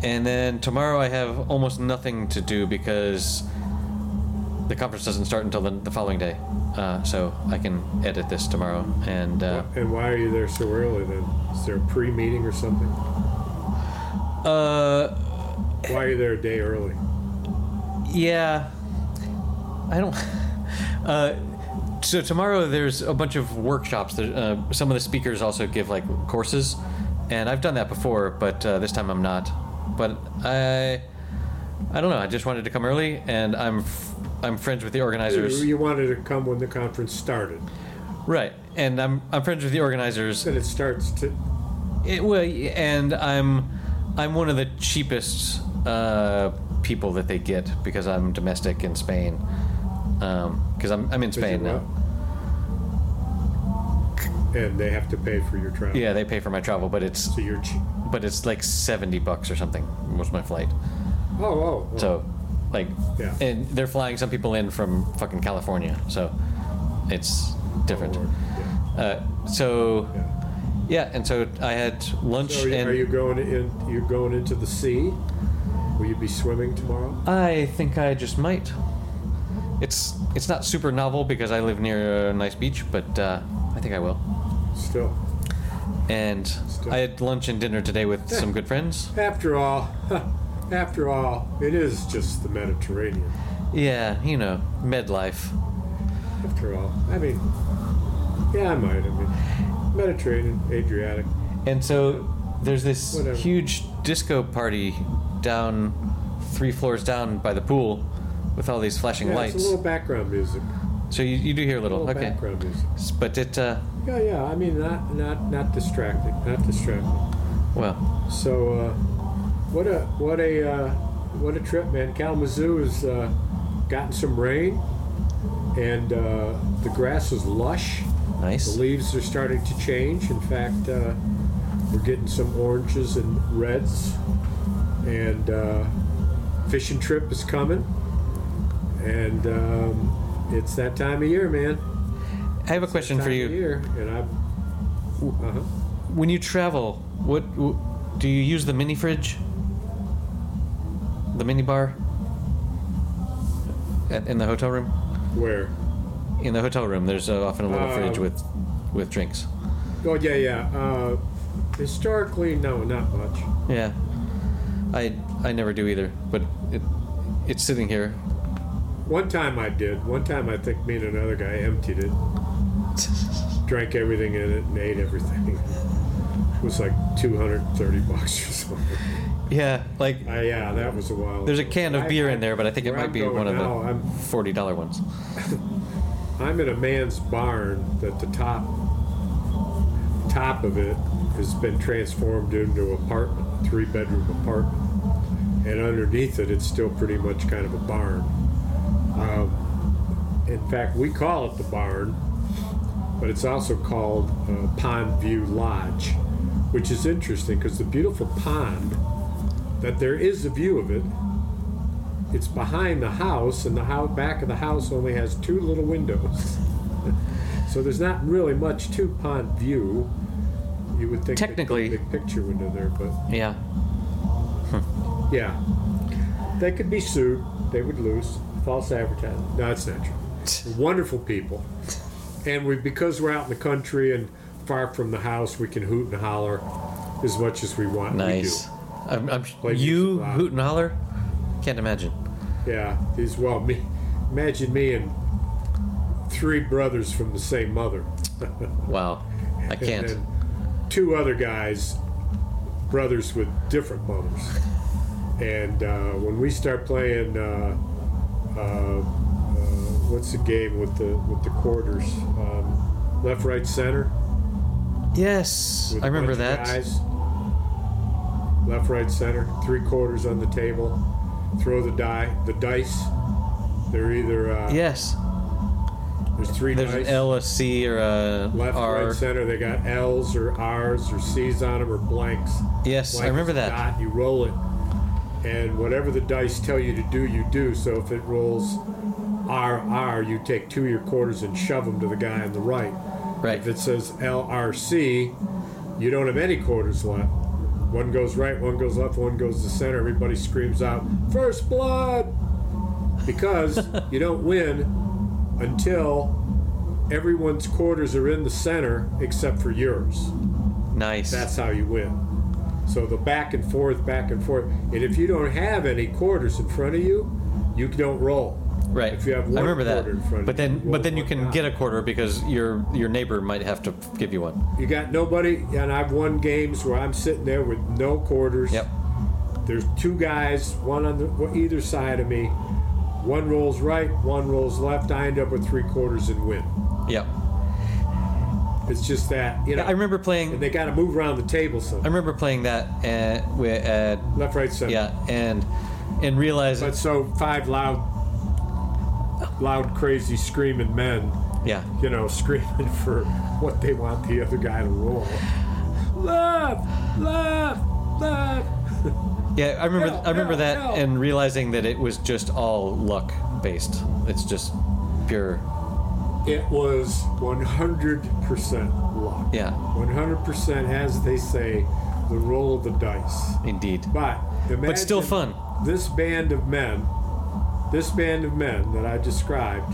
Speaker 2: and then tomorrow I have almost nothing to do because the conference doesn't start until the, the following day. Uh, so I can edit this tomorrow. And uh,
Speaker 1: And why are you there so early then? Is there a pre-meeting or something?
Speaker 2: uh,
Speaker 1: Why are you there a day early?
Speaker 2: yeah, I don't. Uh, so tomorrow there's a bunch of workshops. There, uh, some of the speakers also give like courses, and I've done that before, but uh, this time I'm not. But I, I don't know. I just wanted to come early, and I'm f- I'm friends with the organizers.
Speaker 1: You wanted to come when the conference started.
Speaker 2: Right, and I'm I'm friends with the organizers.
Speaker 1: And it starts to.
Speaker 2: It well, and I'm I'm one of the cheapest uh, people that they get because I'm domestic in Spain. Because I'm I'm in Spain now.
Speaker 1: And they have to pay for your travel.
Speaker 2: Yeah, they pay for my travel, but it's
Speaker 1: So you're cheap.
Speaker 2: but it's like seventy bucks or something was my flight.
Speaker 1: Oh, oh. oh.
Speaker 2: So, like,
Speaker 1: Yeah.
Speaker 2: and they're flying some people in from fucking California, so it's different.
Speaker 1: Lord, yeah,
Speaker 2: Uh, so
Speaker 1: yeah.
Speaker 2: yeah, and so I had lunch
Speaker 1: So are you,
Speaker 2: and
Speaker 1: are you going in? You're going into the sea. Will you be swimming tomorrow?
Speaker 2: I think I just might. It's it's not super novel because I live near a nice beach, but uh, I think I will.
Speaker 1: Still.
Speaker 2: And
Speaker 1: Still.
Speaker 2: I had lunch and dinner today with some good friends.
Speaker 1: After all, after all, it is just the Mediterranean.
Speaker 2: Yeah, you know, med life.
Speaker 1: After all, I mean, yeah, I might. I mean, Mediterranean, Adriatic.
Speaker 2: And so there's this
Speaker 1: Whatever.
Speaker 2: huge disco party down three floors down by the pool with all these flashing
Speaker 1: Yeah,
Speaker 2: lights.
Speaker 1: it's a little background music.
Speaker 2: So you, you do hear a
Speaker 1: A
Speaker 2: little,
Speaker 1: little
Speaker 2: okay.
Speaker 1: background music.
Speaker 2: But it, uh,
Speaker 1: Yeah, yeah. I mean, not not not distracting. Not distracting.
Speaker 2: well,
Speaker 1: So, uh, what a what a uh, what a trip, man! Kalamazoo has uh, gotten some rain, and uh, the grass is lush.
Speaker 2: nice.
Speaker 1: The leaves are starting to change. In fact, uh, we're getting some oranges and reds, and uh, fishing trip is coming, and um, it's that time of year, man.
Speaker 2: I have a question for you.
Speaker 1: year, and I. Uh-huh.
Speaker 2: When you travel, what do you use the mini fridge? The mini bar? At, in the hotel room?
Speaker 1: Where?
Speaker 2: In the hotel room, there's uh, often a little
Speaker 1: Uh,
Speaker 2: fridge with with drinks.
Speaker 1: Oh yeah, yeah. Uh, historically, no, not much.
Speaker 2: Yeah, I I never do either, but it it's sitting here.
Speaker 1: One time I did. One time I think me and another guy emptied it, drank everything in it, and ate everything. It was like 230 bucks or something.
Speaker 2: Yeah, like
Speaker 1: Uh, yeah, that was a while.
Speaker 2: there's a can of beer
Speaker 1: I-
Speaker 2: in there, but I think it might
Speaker 1: I'm
Speaker 2: be one of
Speaker 1: now,
Speaker 2: the
Speaker 1: I'm
Speaker 2: forty dollar ones.
Speaker 1: I'm in a man's barn that the top top of it has been transformed into an apartment, three bedroom apartment, and underneath it, it's still pretty much kind of a barn. Um, in fact, we call it the barn, but it's also called uh, Pond View Lodge, which is interesting because the beautiful pond that there is a view of it. It's behind the house, and the house, back of the house only has two little windows. so there's not really much to Pond View. You would think
Speaker 2: Technically-
Speaker 1: big picture window there, but
Speaker 2: Yeah,
Speaker 1: yeah. they could be sued. They would lose. False advertising. No, it's not true. Wonderful people, and we because we're out in the country and far from the house, we can hoot and holler as much as we want.
Speaker 2: Nice.
Speaker 1: We
Speaker 2: I'm, I'm, you hoot and holler? Can't imagine.
Speaker 1: Yeah. These well, me. Imagine me and three brothers from the same mother.
Speaker 2: Wow. I can't.
Speaker 1: Two other guys, brothers with different mothers. And uh, when we start playing, uh, what's the game with the with the quarters? Um, left, right, center.
Speaker 2: Yes, I remember that.
Speaker 1: Guys. Left, right, center. Three quarters on the table. Throw the die, the dice. They're either uh,
Speaker 2: Yes.
Speaker 1: there's three
Speaker 2: There's
Speaker 1: dice.
Speaker 2: an L, a C, or a
Speaker 1: Left,
Speaker 2: R.
Speaker 1: right, center. They got L's or R's or C's on them or blanks.
Speaker 2: Yes, I remember that.
Speaker 1: Dot, you roll it, and whatever the dice tell you to do, you do. So if it rolls R R, you take two of your quarters and shove them to the guy on the right.
Speaker 2: Right.
Speaker 1: If it says L R C, you don't have any quarters left. One goes right, one goes left, one goes to center. Everybody screams out, "First blood!" Because you don't win until everyone's quarters are in the center except for yours.
Speaker 2: Nice.
Speaker 1: That's how you win. So the back and forth, back and forth. And if you don't have any quarters in front of you, you don't roll.
Speaker 2: right.
Speaker 1: If you have
Speaker 2: I
Speaker 1: one
Speaker 2: remember that.
Speaker 1: quarter in front of
Speaker 2: but
Speaker 1: you,
Speaker 2: then,
Speaker 1: you
Speaker 2: but then you can
Speaker 1: die.
Speaker 2: get a quarter because your your neighbor might have to give you one.
Speaker 1: You got nobody, and I've won games where I'm sitting there with no quarters.
Speaker 2: Yep.
Speaker 1: There's two guys, one on the either side of me. One rolls right, one rolls left. I end up with three quarters and win.
Speaker 2: Yep.
Speaker 1: It's just that you know.
Speaker 2: I remember
Speaker 1: and
Speaker 2: playing.
Speaker 1: they got to move around the table. So
Speaker 2: I remember playing that at, wi- at
Speaker 1: left, right, center.
Speaker 2: yeah, and and realizing
Speaker 1: But so five loud, loud, crazy, screaming men,
Speaker 2: yeah,
Speaker 1: you know, screaming for what they want the other guy to roll. Left, left, left.
Speaker 2: yeah. I remember
Speaker 1: Hell,
Speaker 2: I remember
Speaker 1: hell,
Speaker 2: that
Speaker 1: hell.
Speaker 2: and realizing that it was just all luck based. It's just pure.
Speaker 1: It was 100% luck.
Speaker 2: Yeah.
Speaker 1: 100%, as they say, the roll of the dice.
Speaker 2: Indeed.
Speaker 1: But
Speaker 2: But still fun.
Speaker 1: This band of men, this band of men that I described,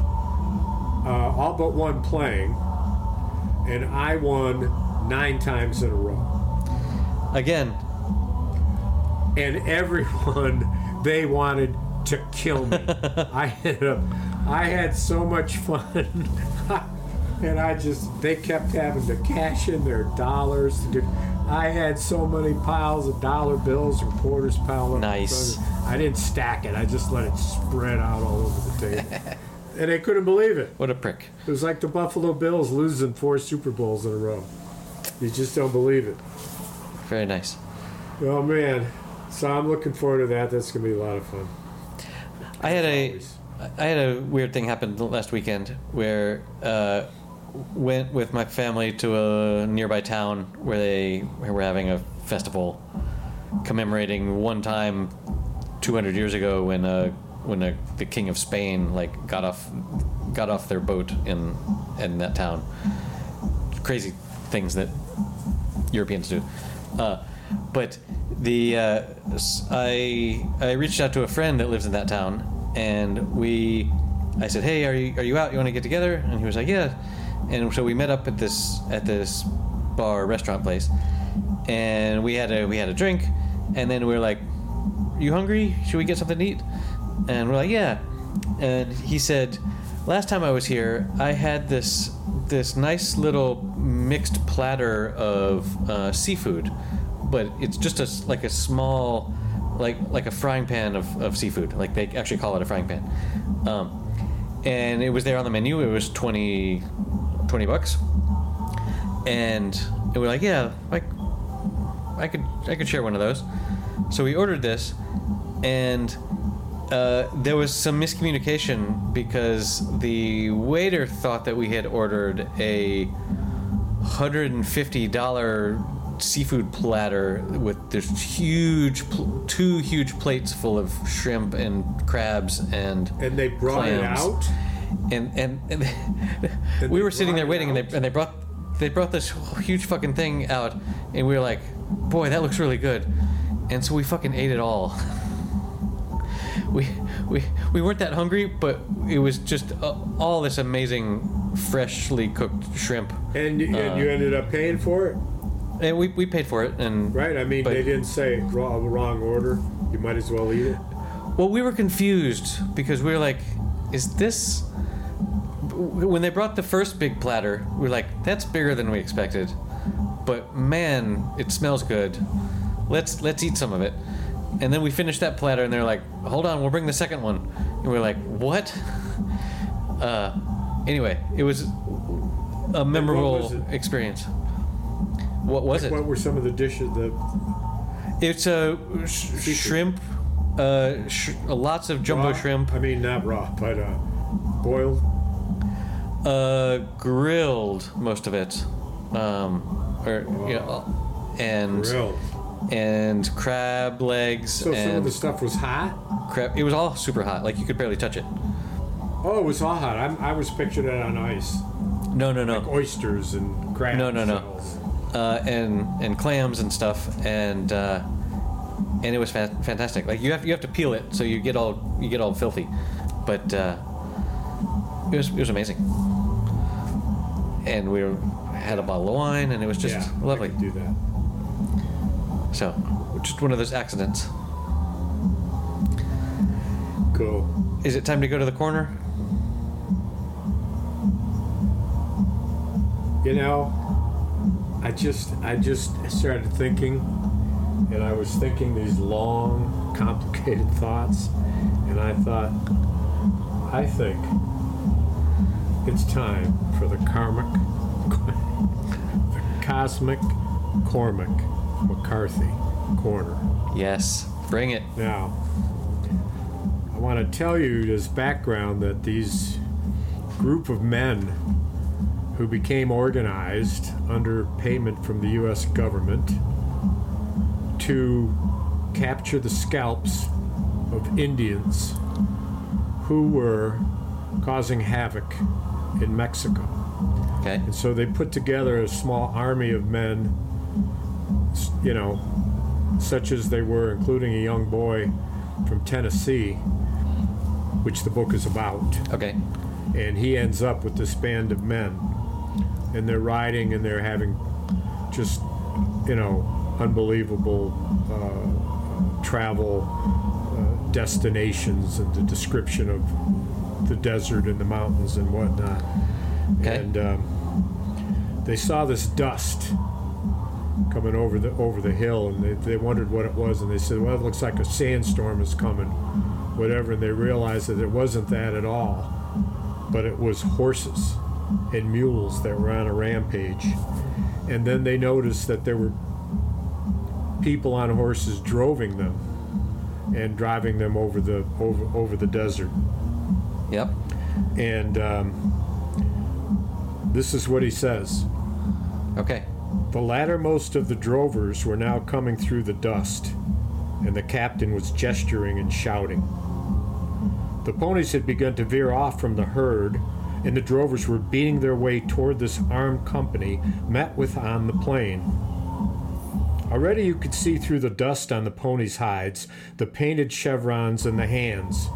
Speaker 1: uh, all but one playing, and I won nine times in a row.
Speaker 2: Again,
Speaker 1: And everyone, they wanted to kill me. I ended up, I had so much fun. and I just, they kept having to cash in their dollars. To get, I had so many piles of dollar bills and quarters piled up.
Speaker 2: Nice.
Speaker 1: front of me. I didn't stack it. I just let it spread out all over the table. and they couldn't believe it.
Speaker 2: what a prick.
Speaker 1: It was like the Buffalo Bills losing four Super Bowls in a row. You just don't believe it.
Speaker 2: Very nice.
Speaker 1: Oh man. So I'm looking forward to that. That's gonna be a lot of fun.
Speaker 2: I had a
Speaker 1: Always.
Speaker 2: I had a weird thing happen last weekend where uh, went with my family to a nearby town where they were having a festival commemorating one time 200 years ago when uh, when uh the king of Spain like got off got off their boat in in that town. Crazy things that Europeans do. Uh, but the uh, I I reached out to a friend that lives in that town, and we I said, "Hey, are you are you out? You want to get together?" And he was like, "Yeah." And so we met up at this at this bar restaurant place, and we had a we had a drink, and then we were like, "You hungry? Should we get something to eat?" And we're like, "Yeah." And he said, "Last time I was here, I had this this nice little mixed platter of uh, seafood, but it's just a, like a small, like like a frying pan of, of seafood. Like they actually call it a frying pan. Um, and it was there on the menu. It was 20, 20 bucks, and we were like, yeah, like I could I could share one of those. So we ordered this, and uh, there was some miscommunication because the waiter thought that we had ordered a hundred and fifty dollar seafood platter with this huge, pl- two huge plates full of shrimp and crabs and
Speaker 1: And they brought it out.
Speaker 2: and and, and
Speaker 1: And
Speaker 2: we were sitting there waiting, and they and they brought they brought this huge fucking thing out, and we were like, "Boy, that looks really good," and so we fucking ate it all. we we we weren't that hungry, but it was just uh, all this amazing freshly cooked shrimp,
Speaker 1: And, and you ended up paying for it,
Speaker 2: and we, we paid for it. And
Speaker 1: right? I mean,
Speaker 2: But-
Speaker 1: they didn't say wrong, wrong order. You might as well eat it.
Speaker 2: Well, we were confused because we were like, "Is this?" When they brought the first big platter, we were like, "That's bigger than we expected," but man, it smells good. Let's let's eat some of it. And then we finished that platter, and they're like, "Hold on, we'll bring the second one." And we are like, "What?" Uh, anyway, it was a memorable experience. What was it?
Speaker 1: What were some of the dishes? The
Speaker 2: It's a sh- shrimp, uh, sh- lots of jumbo
Speaker 1: raw-
Speaker 2: shrimp.
Speaker 1: I mean, not raw, but uh, boiled.
Speaker 2: Uh, grilled most of it, um, or you know, and
Speaker 1: Grilled.
Speaker 2: and crab legs
Speaker 1: So some of
Speaker 2: and
Speaker 1: the stuff was hot.
Speaker 2: crab. It was all super hot, like you could barely touch it.
Speaker 1: Oh, it was all hot. I'm, I was picturing it on ice,
Speaker 2: No, no, no, Like
Speaker 1: oysters and crab
Speaker 2: No, no, no. Uh, and and clams and stuff, and uh, and it was fa- fantastic. Like you have you have to peel it, so you get all you get all filthy, but uh, it was it was amazing. And we were, had a bottle of wine, and it was just
Speaker 1: yeah,
Speaker 2: lovely.
Speaker 1: I could do that.
Speaker 2: So, just one of those accidents.
Speaker 1: Cool.
Speaker 2: Is it time to go to the corner?
Speaker 1: You know, I just I just started thinking, and I was thinking these long, complicated thoughts, and I thought, I think it's time for the karmic, the cosmic Cormac McCarthy corner.
Speaker 2: Yes. Bring it.
Speaker 1: Now, I want to tell you as background that these group of men who became organized under payment from the U.S. government to capture the scalps of Indians who were causing havoc in Mexico.
Speaker 2: Okay.
Speaker 1: And so they put together a small army of men, you know, such as they were, including a young boy from Tennessee, which the book is about.
Speaker 2: Okay.
Speaker 1: And he ends up with this band of men. And they're riding and they're having just, you know, unbelievable uh, travel uh, destinations and the description of the desert and the mountains and whatnot.
Speaker 2: Okay.
Speaker 1: And um, they saw this dust coming over the over the hill, and they, they wondered what it was, and they said, "Well, it looks like a sandstorm is coming, whatever." And they realized that it wasn't that at all, but it was horses and mules that were on a rampage. And then they noticed that there were people on horses droving them and driving them over the over over the desert.
Speaker 2: Yep.
Speaker 1: And um, this is what he says.
Speaker 2: Okay.
Speaker 1: The lattermost of the drovers were now coming through the dust, and the captain was gesturing and shouting. The ponies had begun to veer off from the herd, and the drovers were beating their way toward this armed company met with on the plain. Already you could see through the dust on the ponies' hides the painted chevrons in the hands,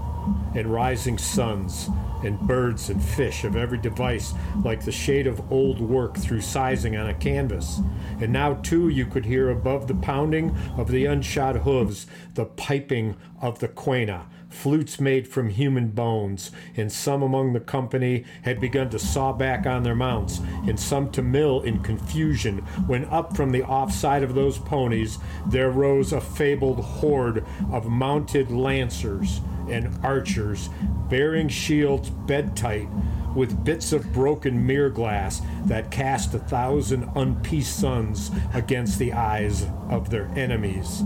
Speaker 1: and rising suns, and birds and fish of every device like the shade of old work through sizing on a canvas. And now, too, you could hear above the pounding of the unshod hooves the piping of the quena, flutes made from human bones, and some among the company had begun to saw back on their mounts, and some to mill in confusion, when up from the off side of those ponies there rose a fabled horde of mounted lancers and archers, bearing shields bedight, with bits of broken mirror glass that cast a thousand unpieced suns against the eyes of their enemies.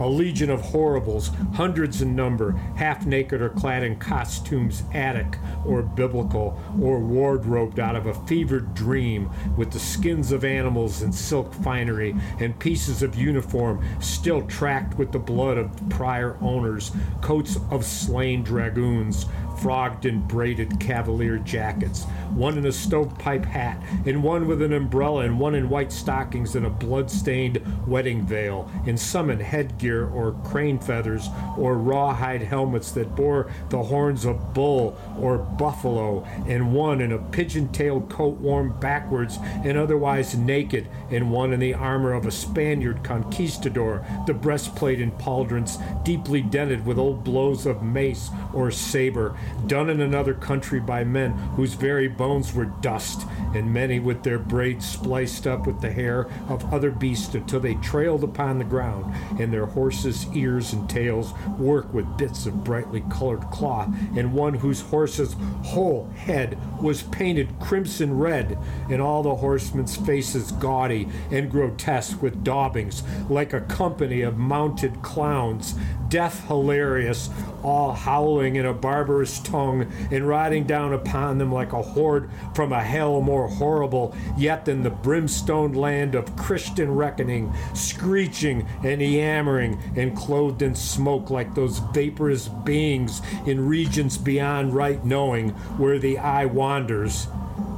Speaker 1: A legion of horribles, hundreds in number, half naked or clad in costumes Attic or biblical, or wardrobed out of a fevered dream, with the skins of animals and silk finery and pieces of uniform still tracked with the blood of prior owners, coats of slain dragoons, frogged and braided cavalier jackets, one in a stovepipe hat, and one with an umbrella, and one in white stockings and a blood-stained wedding veil, and some in headgear or crane feathers or rawhide helmets that bore the horns of bull or buffalo, and one in a pigeon-tailed coat worn backwards and otherwise naked, and one in the armor of a Spaniard conquistador, the breastplate and pauldrons deeply dented with old blows of mace or saber, done in another country by men whose very bones were dust, and many with their braids spliced up with the hair of other beasts until they trailed upon the ground, and their horses' ears and tails work with bits of brightly colored cloth, and one whose horse's whole head was painted crimson red, and all the horsemen's faces gaudy and grotesque with daubings, like a company of mounted clowns, death hilarious, all howling in a barbarous tongue, and riding down upon them like a horde from a hell more horrible yet than the brimstone land of Christian reckoning, screeching and yammering, and clothed in smoke like those vaporous beings in regions beyond right knowing, where the eye wanders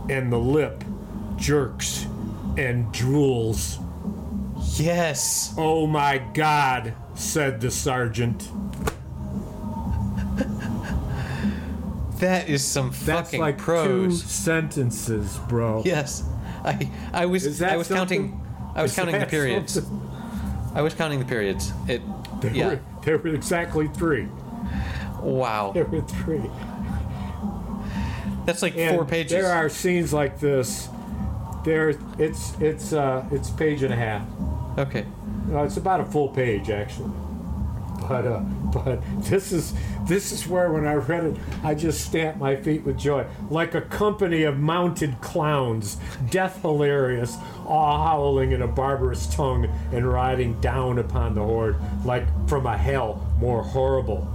Speaker 1: and the lip jerks and drools.
Speaker 2: Yes.
Speaker 1: Oh my God, said the sergeant.
Speaker 2: That is some
Speaker 1: That's
Speaker 2: fucking
Speaker 1: like two
Speaker 2: prose.
Speaker 1: sentences, bro.
Speaker 2: Yes. I I was
Speaker 1: Is that
Speaker 2: I was
Speaker 1: something?
Speaker 2: counting I was
Speaker 1: Is
Speaker 2: counting the
Speaker 1: that
Speaker 2: periods.
Speaker 1: something?
Speaker 2: I was counting the periods. It
Speaker 1: There,
Speaker 2: yeah.
Speaker 1: were, there were exactly three.
Speaker 2: Wow.
Speaker 1: There were three.
Speaker 2: That's like
Speaker 1: And
Speaker 2: four pages.
Speaker 1: There are scenes like this. There, it's it's uh, it's page and a half.
Speaker 2: Okay.
Speaker 1: No, it's about a full page actually. But uh, but this is this is where when I read it, I just stamped my feet with joy, like a company of mounted clowns, death hilarious, all howling in a barbarous tongue and riding down upon the horde, like from a hell more horrible.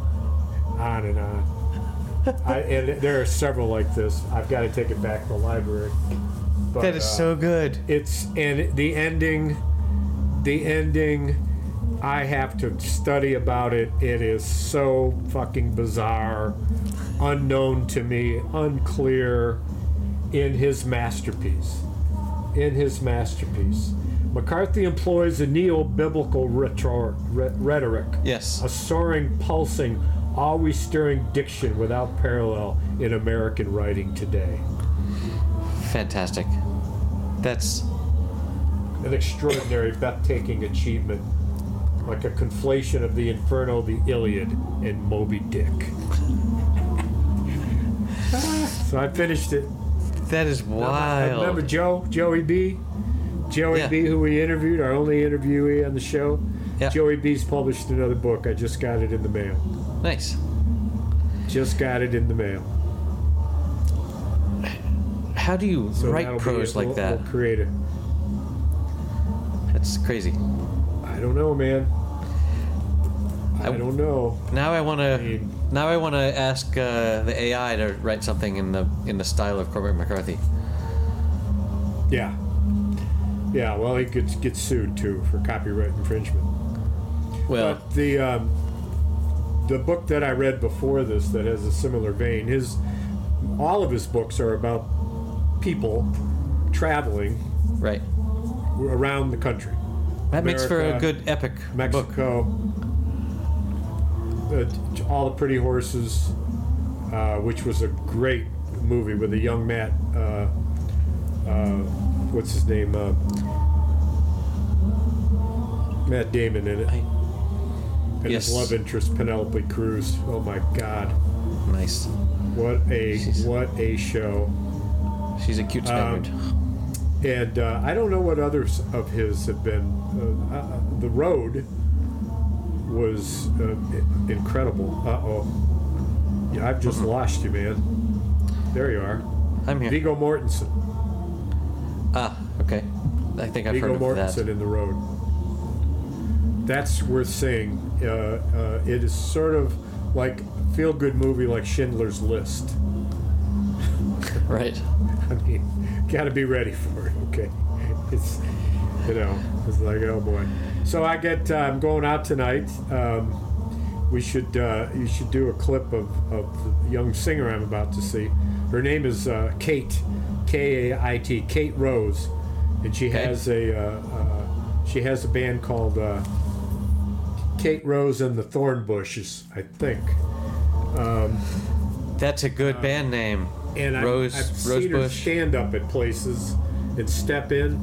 Speaker 1: On and on. I, and there are several like this. I've got to take it back to the library. But,
Speaker 2: That is
Speaker 1: uh,
Speaker 2: so good.
Speaker 1: it's and the ending the ending i have to study about it. It is so fucking bizarre unknown to me unclear in his masterpiece. In his masterpiece. Mccarthy employs a neo-biblical rhetoric.
Speaker 2: Yes.
Speaker 1: a soaring pulsing always stirring diction without parallel in american writing today.
Speaker 2: Fantastic. That's
Speaker 1: an extraordinary breathtaking achievement, like a conflation of the Inferno, the Iliad, and Moby Dick. so I finished it.
Speaker 2: that is wild.
Speaker 1: Remember Joe, Joey B, Joey
Speaker 2: Yeah.
Speaker 1: B, who we interviewed, our only interviewee on the show.
Speaker 2: Yeah.
Speaker 1: Joey B's published another book. I just got it in the mail.
Speaker 2: Nice.
Speaker 1: Just got it in the mail.
Speaker 2: How do you
Speaker 1: So
Speaker 2: write prose like
Speaker 1: We'll-
Speaker 2: that?
Speaker 1: We'll create it.
Speaker 2: That's crazy.
Speaker 1: I don't know, man. I,
Speaker 2: I-
Speaker 1: don't know.
Speaker 2: Now I want
Speaker 1: I
Speaker 2: to.
Speaker 1: mean,
Speaker 2: Now I want to ask uh, the AI to write something in the in the style of Cormac McCarthy.
Speaker 1: Yeah. Yeah, well, he gets gets sued too for copyright infringement.
Speaker 2: Well,
Speaker 1: But the um, the book that I read before this that has a similar vein, his all of his books are about people traveling
Speaker 2: right.
Speaker 1: around the country.
Speaker 2: That makes for a good epic book.
Speaker 1: Mexico, uh, all the pretty horses, uh, which was a great movie with a young Matt. Uh, uh, what's his name? Uh, Matt Damon in it,
Speaker 2: I,
Speaker 1: and
Speaker 2: Yes.
Speaker 1: his love interest Penelope Cruz. Oh my God,
Speaker 2: nice.
Speaker 1: what a
Speaker 2: She's-
Speaker 1: what a show!
Speaker 2: She's a cute
Speaker 1: Um, And uh, I don't know what others of his have been. Uh, uh, the Road was uh, incredible. Uh oh. Yeah, I've just lost you, man. There you are.
Speaker 2: I'm here.
Speaker 1: Viggo Mortensen.
Speaker 2: ah, okay. I think I've
Speaker 1: Viggo
Speaker 2: heard of
Speaker 1: Mortensen
Speaker 2: that.
Speaker 1: in The Road. That's worth seeing. Uh, uh, it is sort of like a feel good movie like Schindler's List.
Speaker 2: Right.
Speaker 1: I mean, got to be ready for it. Okay, it's you know, it's like oh boy. So I get uh, I'm going out tonight, um, we should uh, you should do a clip of, of the young singer I'm about to see. Her name is uh, Kait, K A I T, Kait Rose, and she
Speaker 2: Okay.
Speaker 1: has a uh, uh, she has a band called uh, Kait Rose and the Thorn Bushes, I think.
Speaker 2: That's a good band name.
Speaker 1: And I've, I've
Speaker 2: Rose
Speaker 1: seen her stand up at places and step in.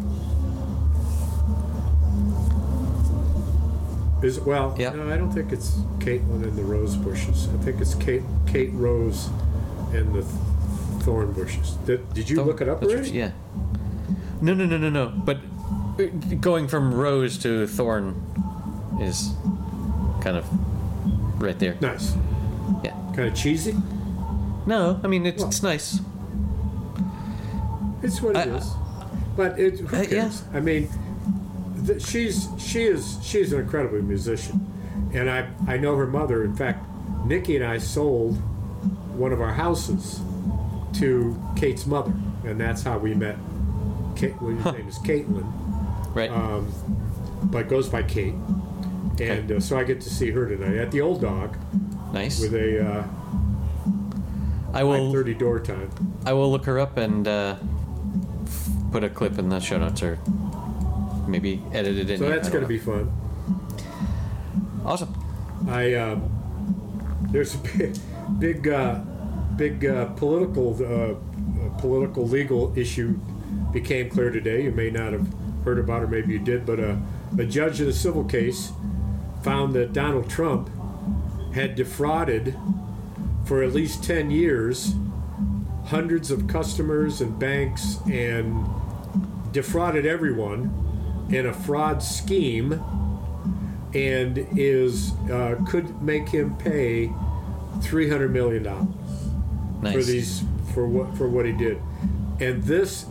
Speaker 1: Is well,
Speaker 2: Yep.
Speaker 1: no, I don't think it's Caitlin and the Rose Bushes. I think it's Kait Kait Rose and the th- Thorn Bushes. Did, did you
Speaker 2: Thorn-
Speaker 1: look it up
Speaker 2: that's
Speaker 1: already?
Speaker 2: right, Yeah. No, no, no, no, no. But uh, going from rose to thorn is kind of right there.
Speaker 1: Nice.
Speaker 2: Yeah.
Speaker 1: Kind of cheesy.
Speaker 2: No, I mean it's,
Speaker 1: Well.
Speaker 2: it's nice.
Speaker 1: It's what it
Speaker 2: I-
Speaker 1: is. But it, who
Speaker 2: Uh, yeah.
Speaker 1: cares? I mean, th- she's she is she's an incredible musician, and I I know her mother. In fact, Nikki and I sold one of our houses to Kait's mother, and that's how we met. Kait, well, name is Caitlin,
Speaker 2: Right.
Speaker 1: um, but goes by Kait, and uh, so I get to see her tonight at the Old Dog
Speaker 2: nice.
Speaker 1: with a uh,
Speaker 2: I will
Speaker 1: 5:30 door time.
Speaker 2: I will look her up and uh, f- put a clip in the show notes or maybe edit it in.
Speaker 1: So that's going to be fun.
Speaker 2: awesome.
Speaker 1: I um, there's a big, big, uh, big uh, political, uh, uh, political legal issue became clear today. You may not have heard about, it, or maybe you did, but a, a judge in a civil case found that Donald Trump had defrauded for at least ten years hundreds of customers and banks and defrauded everyone in a fraud scheme and is uh, could make him pay three hundred million dollars
Speaker 2: Nice.
Speaker 1: for these for what for what he did, and this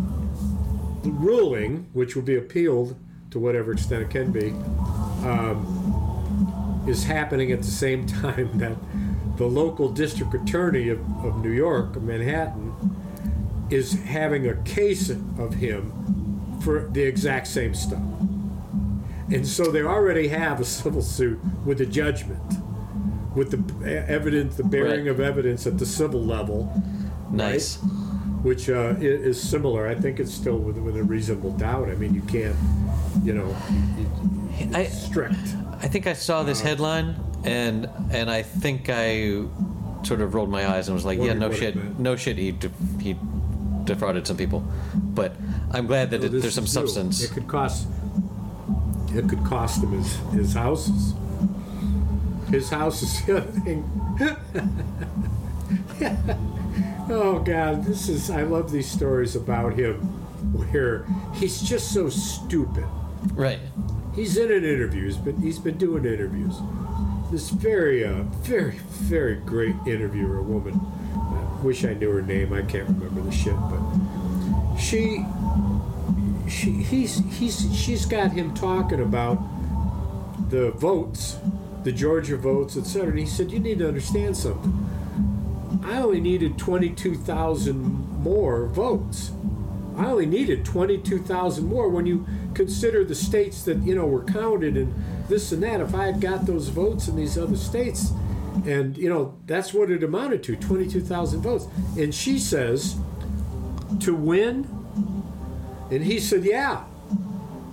Speaker 1: ruling, which will be appealed to whatever extent it can be, um, is happening at the same time that the local district attorney of, of New York, Manhattan, is having a case of him for the exact same stuff. And so they already have a civil suit with a judgment, with the evidence, the bearing
Speaker 2: Right.
Speaker 1: of evidence at the civil level,
Speaker 2: nice.
Speaker 1: which uh, is similar. I think it's still within a reasonable doubt. I mean, you can't, you know,
Speaker 2: I
Speaker 1: strict.
Speaker 2: I think I saw this headline and and I think I sort of rolled my eyes and was like, yeah, no shit, no shit. He de- he defrauded some people, but I'm glad that
Speaker 1: So
Speaker 2: it,
Speaker 1: this
Speaker 2: there's some
Speaker 1: is new.
Speaker 2: substance.
Speaker 1: It could cost. It could cost him his his houses. His house is the other thing. oh God, this is. I love these stories about him, where he's just so stupid.
Speaker 2: Right.
Speaker 1: He's in an interview. He's been he's been doing interviews. This very uh, very very great interviewer, a woman. I wish I knew her name. I can't remember the shit, but she she he's he's she's got him talking about the votes, the Georgia votes, etc. And he said, "You need to understand something. I only needed twenty-two thousand more votes. I only needed 22,000 more when you consider the states that, you know, were counted and this and that. If I had got those votes in these other states, and, you know, that's what it amounted to 22,000 votes. And she says, to win? And he said, yeah.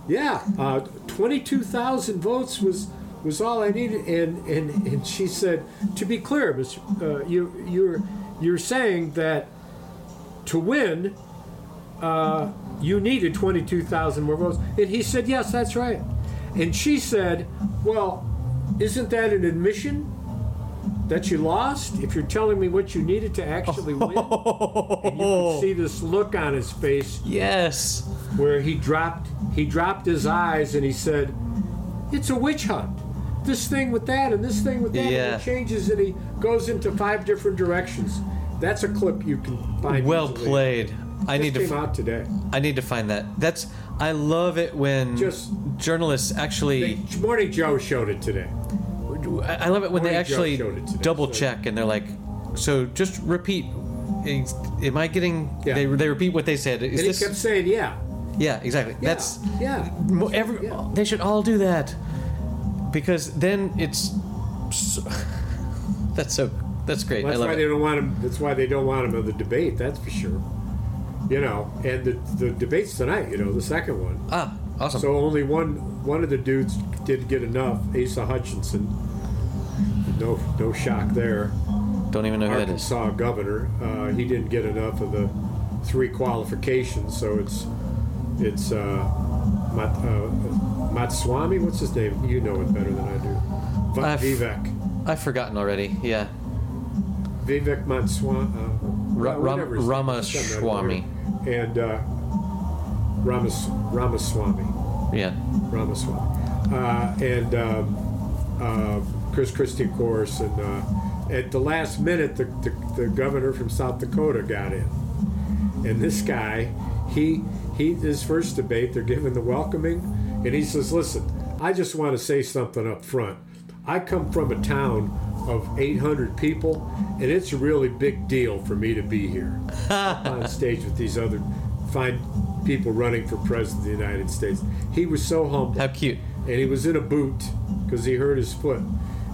Speaker 1: Yeah, uh, 22,000 votes was was all I needed. And, and, and she said, to be clear. Uh, you, you're, you're saying that to win, uh, you needed 22,000 more votes. And he said, Yes, that's right. And she said, Well, isn't that an admission that you lost? If you're telling me what you needed to actually win? And you could see this look on his face
Speaker 2: Yes.
Speaker 1: where he dropped he dropped his eyes and he said, "It's a witch hunt. This thing with that and this thing with that."
Speaker 2: Yeah.
Speaker 1: And he changes and he goes into five different directions. That's a clip you can find.
Speaker 2: Well
Speaker 1: easily.
Speaker 2: played. I need to.
Speaker 1: out today.
Speaker 2: I need to find that. That's. I love it when
Speaker 1: Just-
Speaker 2: journalists actually.
Speaker 1: Morning Joe showed it today.
Speaker 2: I I love it when they
Speaker 1: Joe
Speaker 2: actually
Speaker 1: showed it today,
Speaker 2: double
Speaker 1: so-
Speaker 2: check and they're like, so just repeat. Is- Am I getting?
Speaker 1: Yeah.
Speaker 2: They, they repeat what they said. Is
Speaker 1: And
Speaker 2: this?
Speaker 1: he kept saying, "Yeah,
Speaker 2: yeah, exactly.
Speaker 1: yeah,
Speaker 2: That's
Speaker 1: yeah."
Speaker 2: mo- every.
Speaker 1: Yeah.
Speaker 2: They should all do that, because then it's So, that's so. That's great. I
Speaker 1: That's
Speaker 2: love
Speaker 1: why
Speaker 2: it.
Speaker 1: they don't want him. That's why they don't want him in the debate. That's for sure. You know, and the the debates tonight. You know, the second one.
Speaker 2: Ah, awesome.
Speaker 1: So only one one of the dudes did get enough. Asa Hutchinson. No no shock there.
Speaker 2: Don't even know who that is.
Speaker 1: Arkansas governor. Uh, he didn't get enough of the three qualifications, so it's it's uh, Mat, uh, Matswamy. What's his name? You know it better than I do. Va-
Speaker 2: I've-
Speaker 1: Vivek.
Speaker 2: I've forgotten already. Yeah.
Speaker 1: Vivek Matswamy. Uh,
Speaker 2: Ra- Ram-
Speaker 1: whatever his name is, some
Speaker 2: Ramaswamy.
Speaker 1: And uh, Ramas Ramaswamy.
Speaker 2: Yeah.
Speaker 1: Ramaswamy. Uh, and um, uh, Chris Christie, of course. And uh, at the last minute, the, the, the governor from South Dakota got in. And this guy, he, he, his first debate, they're giving the welcoming, and he says, "Listen, I just want to say something up front. I come from a town of 800 people, and it's a really big deal for me to be here on stage with these other fine people running for president of the United States." He was so humble
Speaker 2: How cute.
Speaker 1: and he was in a boot because he hurt his foot.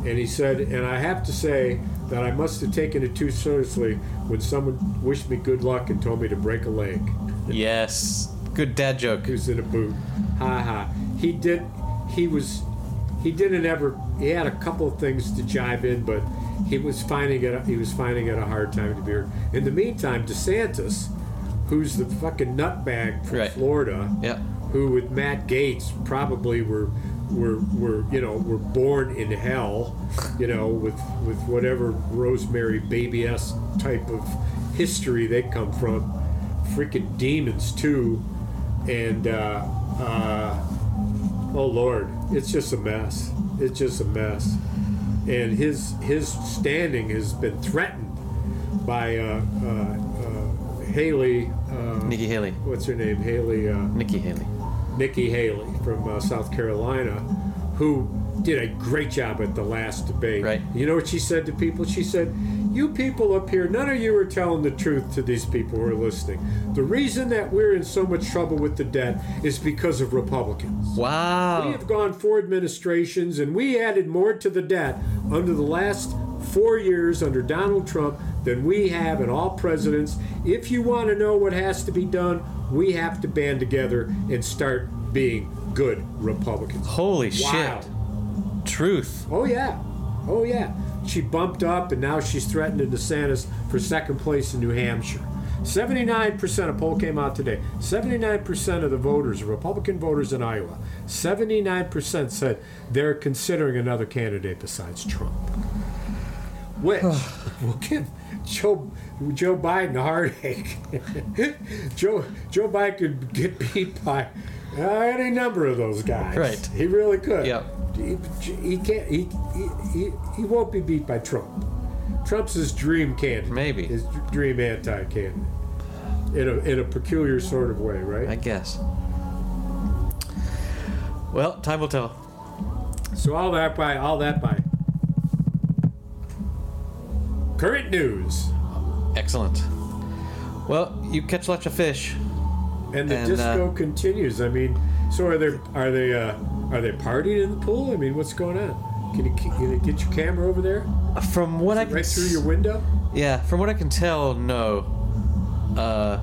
Speaker 1: And he said, and I have to say that I must have taken it too seriously when someone wished me good luck and told me to break a leg.
Speaker 2: Yes. Good dad joke.
Speaker 1: Who's in a boot. Ha ha. He did. He was. He didn't ever. He had a couple of things to jive in, but he was finding it. He was finding it a hard time to be here. In the meantime, DeSantis, who's the fucking nutbag from
Speaker 2: Right.
Speaker 1: Florida,
Speaker 2: Yeah.
Speaker 1: who with Matt Gaetz probably were were were you know were born in hell, you know with with whatever Rosemary Baby S type of history they come from, freaking demons too, and uh, uh, oh Lord, it's just a mess. It's just a mess, and his his standing has been threatened by uh, uh, uh, Haley. Uh,
Speaker 2: Nikki Haley.
Speaker 1: what's her name? Haley. Uh,
Speaker 2: Nikki Haley.
Speaker 1: Nikki Haley from uh, South Carolina, who did a great job at the last debate.
Speaker 2: Right.
Speaker 1: You know what she said to people? She said, You people up here, none of you are telling the truth to these people who are listening. The reason that we're in so much trouble with the debt is because of Republicans.
Speaker 2: Wow.
Speaker 1: We have gone four administrations and we added more to the debt under the last four years under Donald Trump than we have in all presidents. If you want to know what has to be done, we have to band together and start being good Republicans.
Speaker 2: Holy
Speaker 1: Wow.
Speaker 2: shit. Truth.
Speaker 1: Oh, yeah. Oh, yeah. She bumped up and now she's threatening DeSantis for second place in New Hampshire. 79% of poll came out today. 79% of the voters, Republican voters in Iowa, 79% said they're considering another candidate besides Trump. Which will give Joe Joe Biden a heartache. Joe Joe Biden could get beat by uh, any number of those guys.
Speaker 2: Right.
Speaker 1: He really could.
Speaker 2: Yep.
Speaker 1: He, he can't. He, he, he, he won't be beat by Trump. Trump's his dream candidate.
Speaker 2: Maybe.
Speaker 1: his dream anti-candidate. In a in a peculiar sort of way, right?
Speaker 2: I guess. Well, time will tell.
Speaker 1: So all that by all that by current news
Speaker 2: Excellent. Well, you catch lots of fish.
Speaker 1: and the
Speaker 2: And,
Speaker 1: disco
Speaker 2: uh,
Speaker 1: continues. I mean, so are they are they uh, are they partying in the pool? I mean, what's going on? Can you, can you get your camera over there,
Speaker 2: From what I can
Speaker 1: right through your window?
Speaker 2: Yeah, from what I can tell, no. Uh,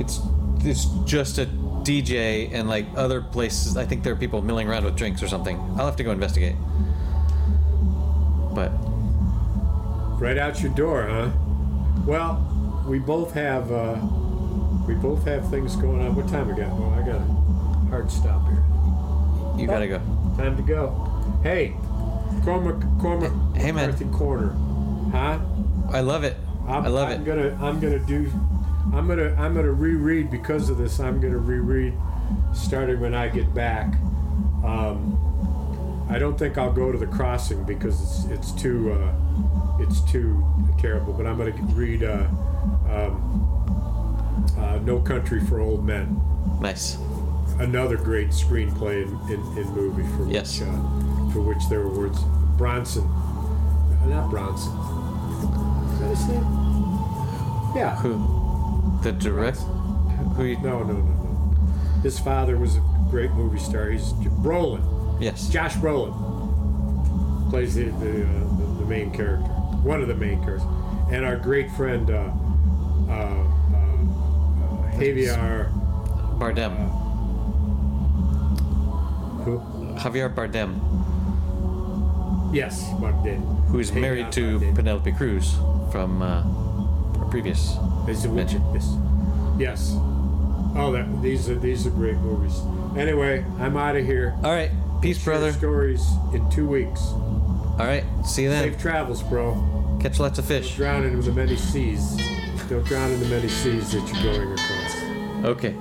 Speaker 2: it's it's just a DJ and like other places. I think there are people milling around with drinks or something. I'll have to go investigate. But
Speaker 1: Right out your door, huh? Well, we both have uh, we both have things going on. What time we got? Well, I got a hard stop here.
Speaker 2: you gotta go.
Speaker 1: Time to go. Hey, Cormac, Cormac
Speaker 2: Hey, man.
Speaker 1: McCarthy Corner, huh?
Speaker 2: I love it.
Speaker 1: I'm,
Speaker 2: I love it.
Speaker 1: I'm
Speaker 2: it.
Speaker 1: gonna I'm gonna do I'm gonna I'm gonna reread because of this. I'm gonna reread starting when I get back. Um, I don't think I'll go to the crossing because it's it's too uh, it's too terrible. But I'm gonna read uh, um, uh, No Country for Old Men
Speaker 2: Nice.
Speaker 1: another great screenplay in, in, in movie for
Speaker 2: Yes.
Speaker 1: which uh, for which there were words Bronson, uh, not Bronson. Is that his name? Yeah.
Speaker 2: Who? The direct? Who? You,
Speaker 1: No, no, no, no. His father was a great movie star. He's Brolin,
Speaker 2: yes.
Speaker 1: Josh Brolin. plays the the, uh, the the main character, one of the main characters, and our great friend uh, uh, uh, uh, Javier.
Speaker 3: Bardem.
Speaker 1: Who?
Speaker 3: Javier Bardem,
Speaker 1: Yes, Bardem.
Speaker 3: who is
Speaker 1: Javier
Speaker 3: married to
Speaker 1: Bardem.
Speaker 3: Penelope Cruz from uh, a previous
Speaker 1: Is
Speaker 3: mention.
Speaker 1: Yes. Yes. Oh, that these are these are great movies. Anyway, I'm out of here.
Speaker 3: All right. Peace,
Speaker 1: Share
Speaker 3: brother.
Speaker 1: Stories in two weeks.
Speaker 3: All right. See you then.
Speaker 1: Safe travels, bro.
Speaker 3: Catch lots of fish.
Speaker 1: Don't Drown in the many seas. Don't drown in the many seas that you're going across.
Speaker 3: Okay.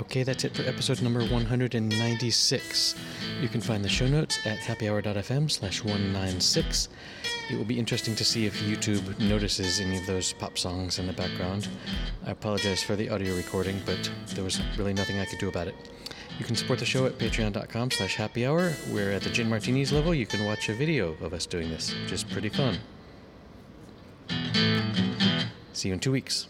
Speaker 2: Okay, that's it for episode number 196. You can find the show notes at happyhour.fm slash 196. It will be interesting to see if YouTube notices any of those pop songs in the background. I apologize for the audio recording, but there was really nothing I could do about it. You can support the show at patreon.com slash happyhour, where at the Gin Martinis level you can watch a video of us doing this, which is pretty fun. See you in two weeks.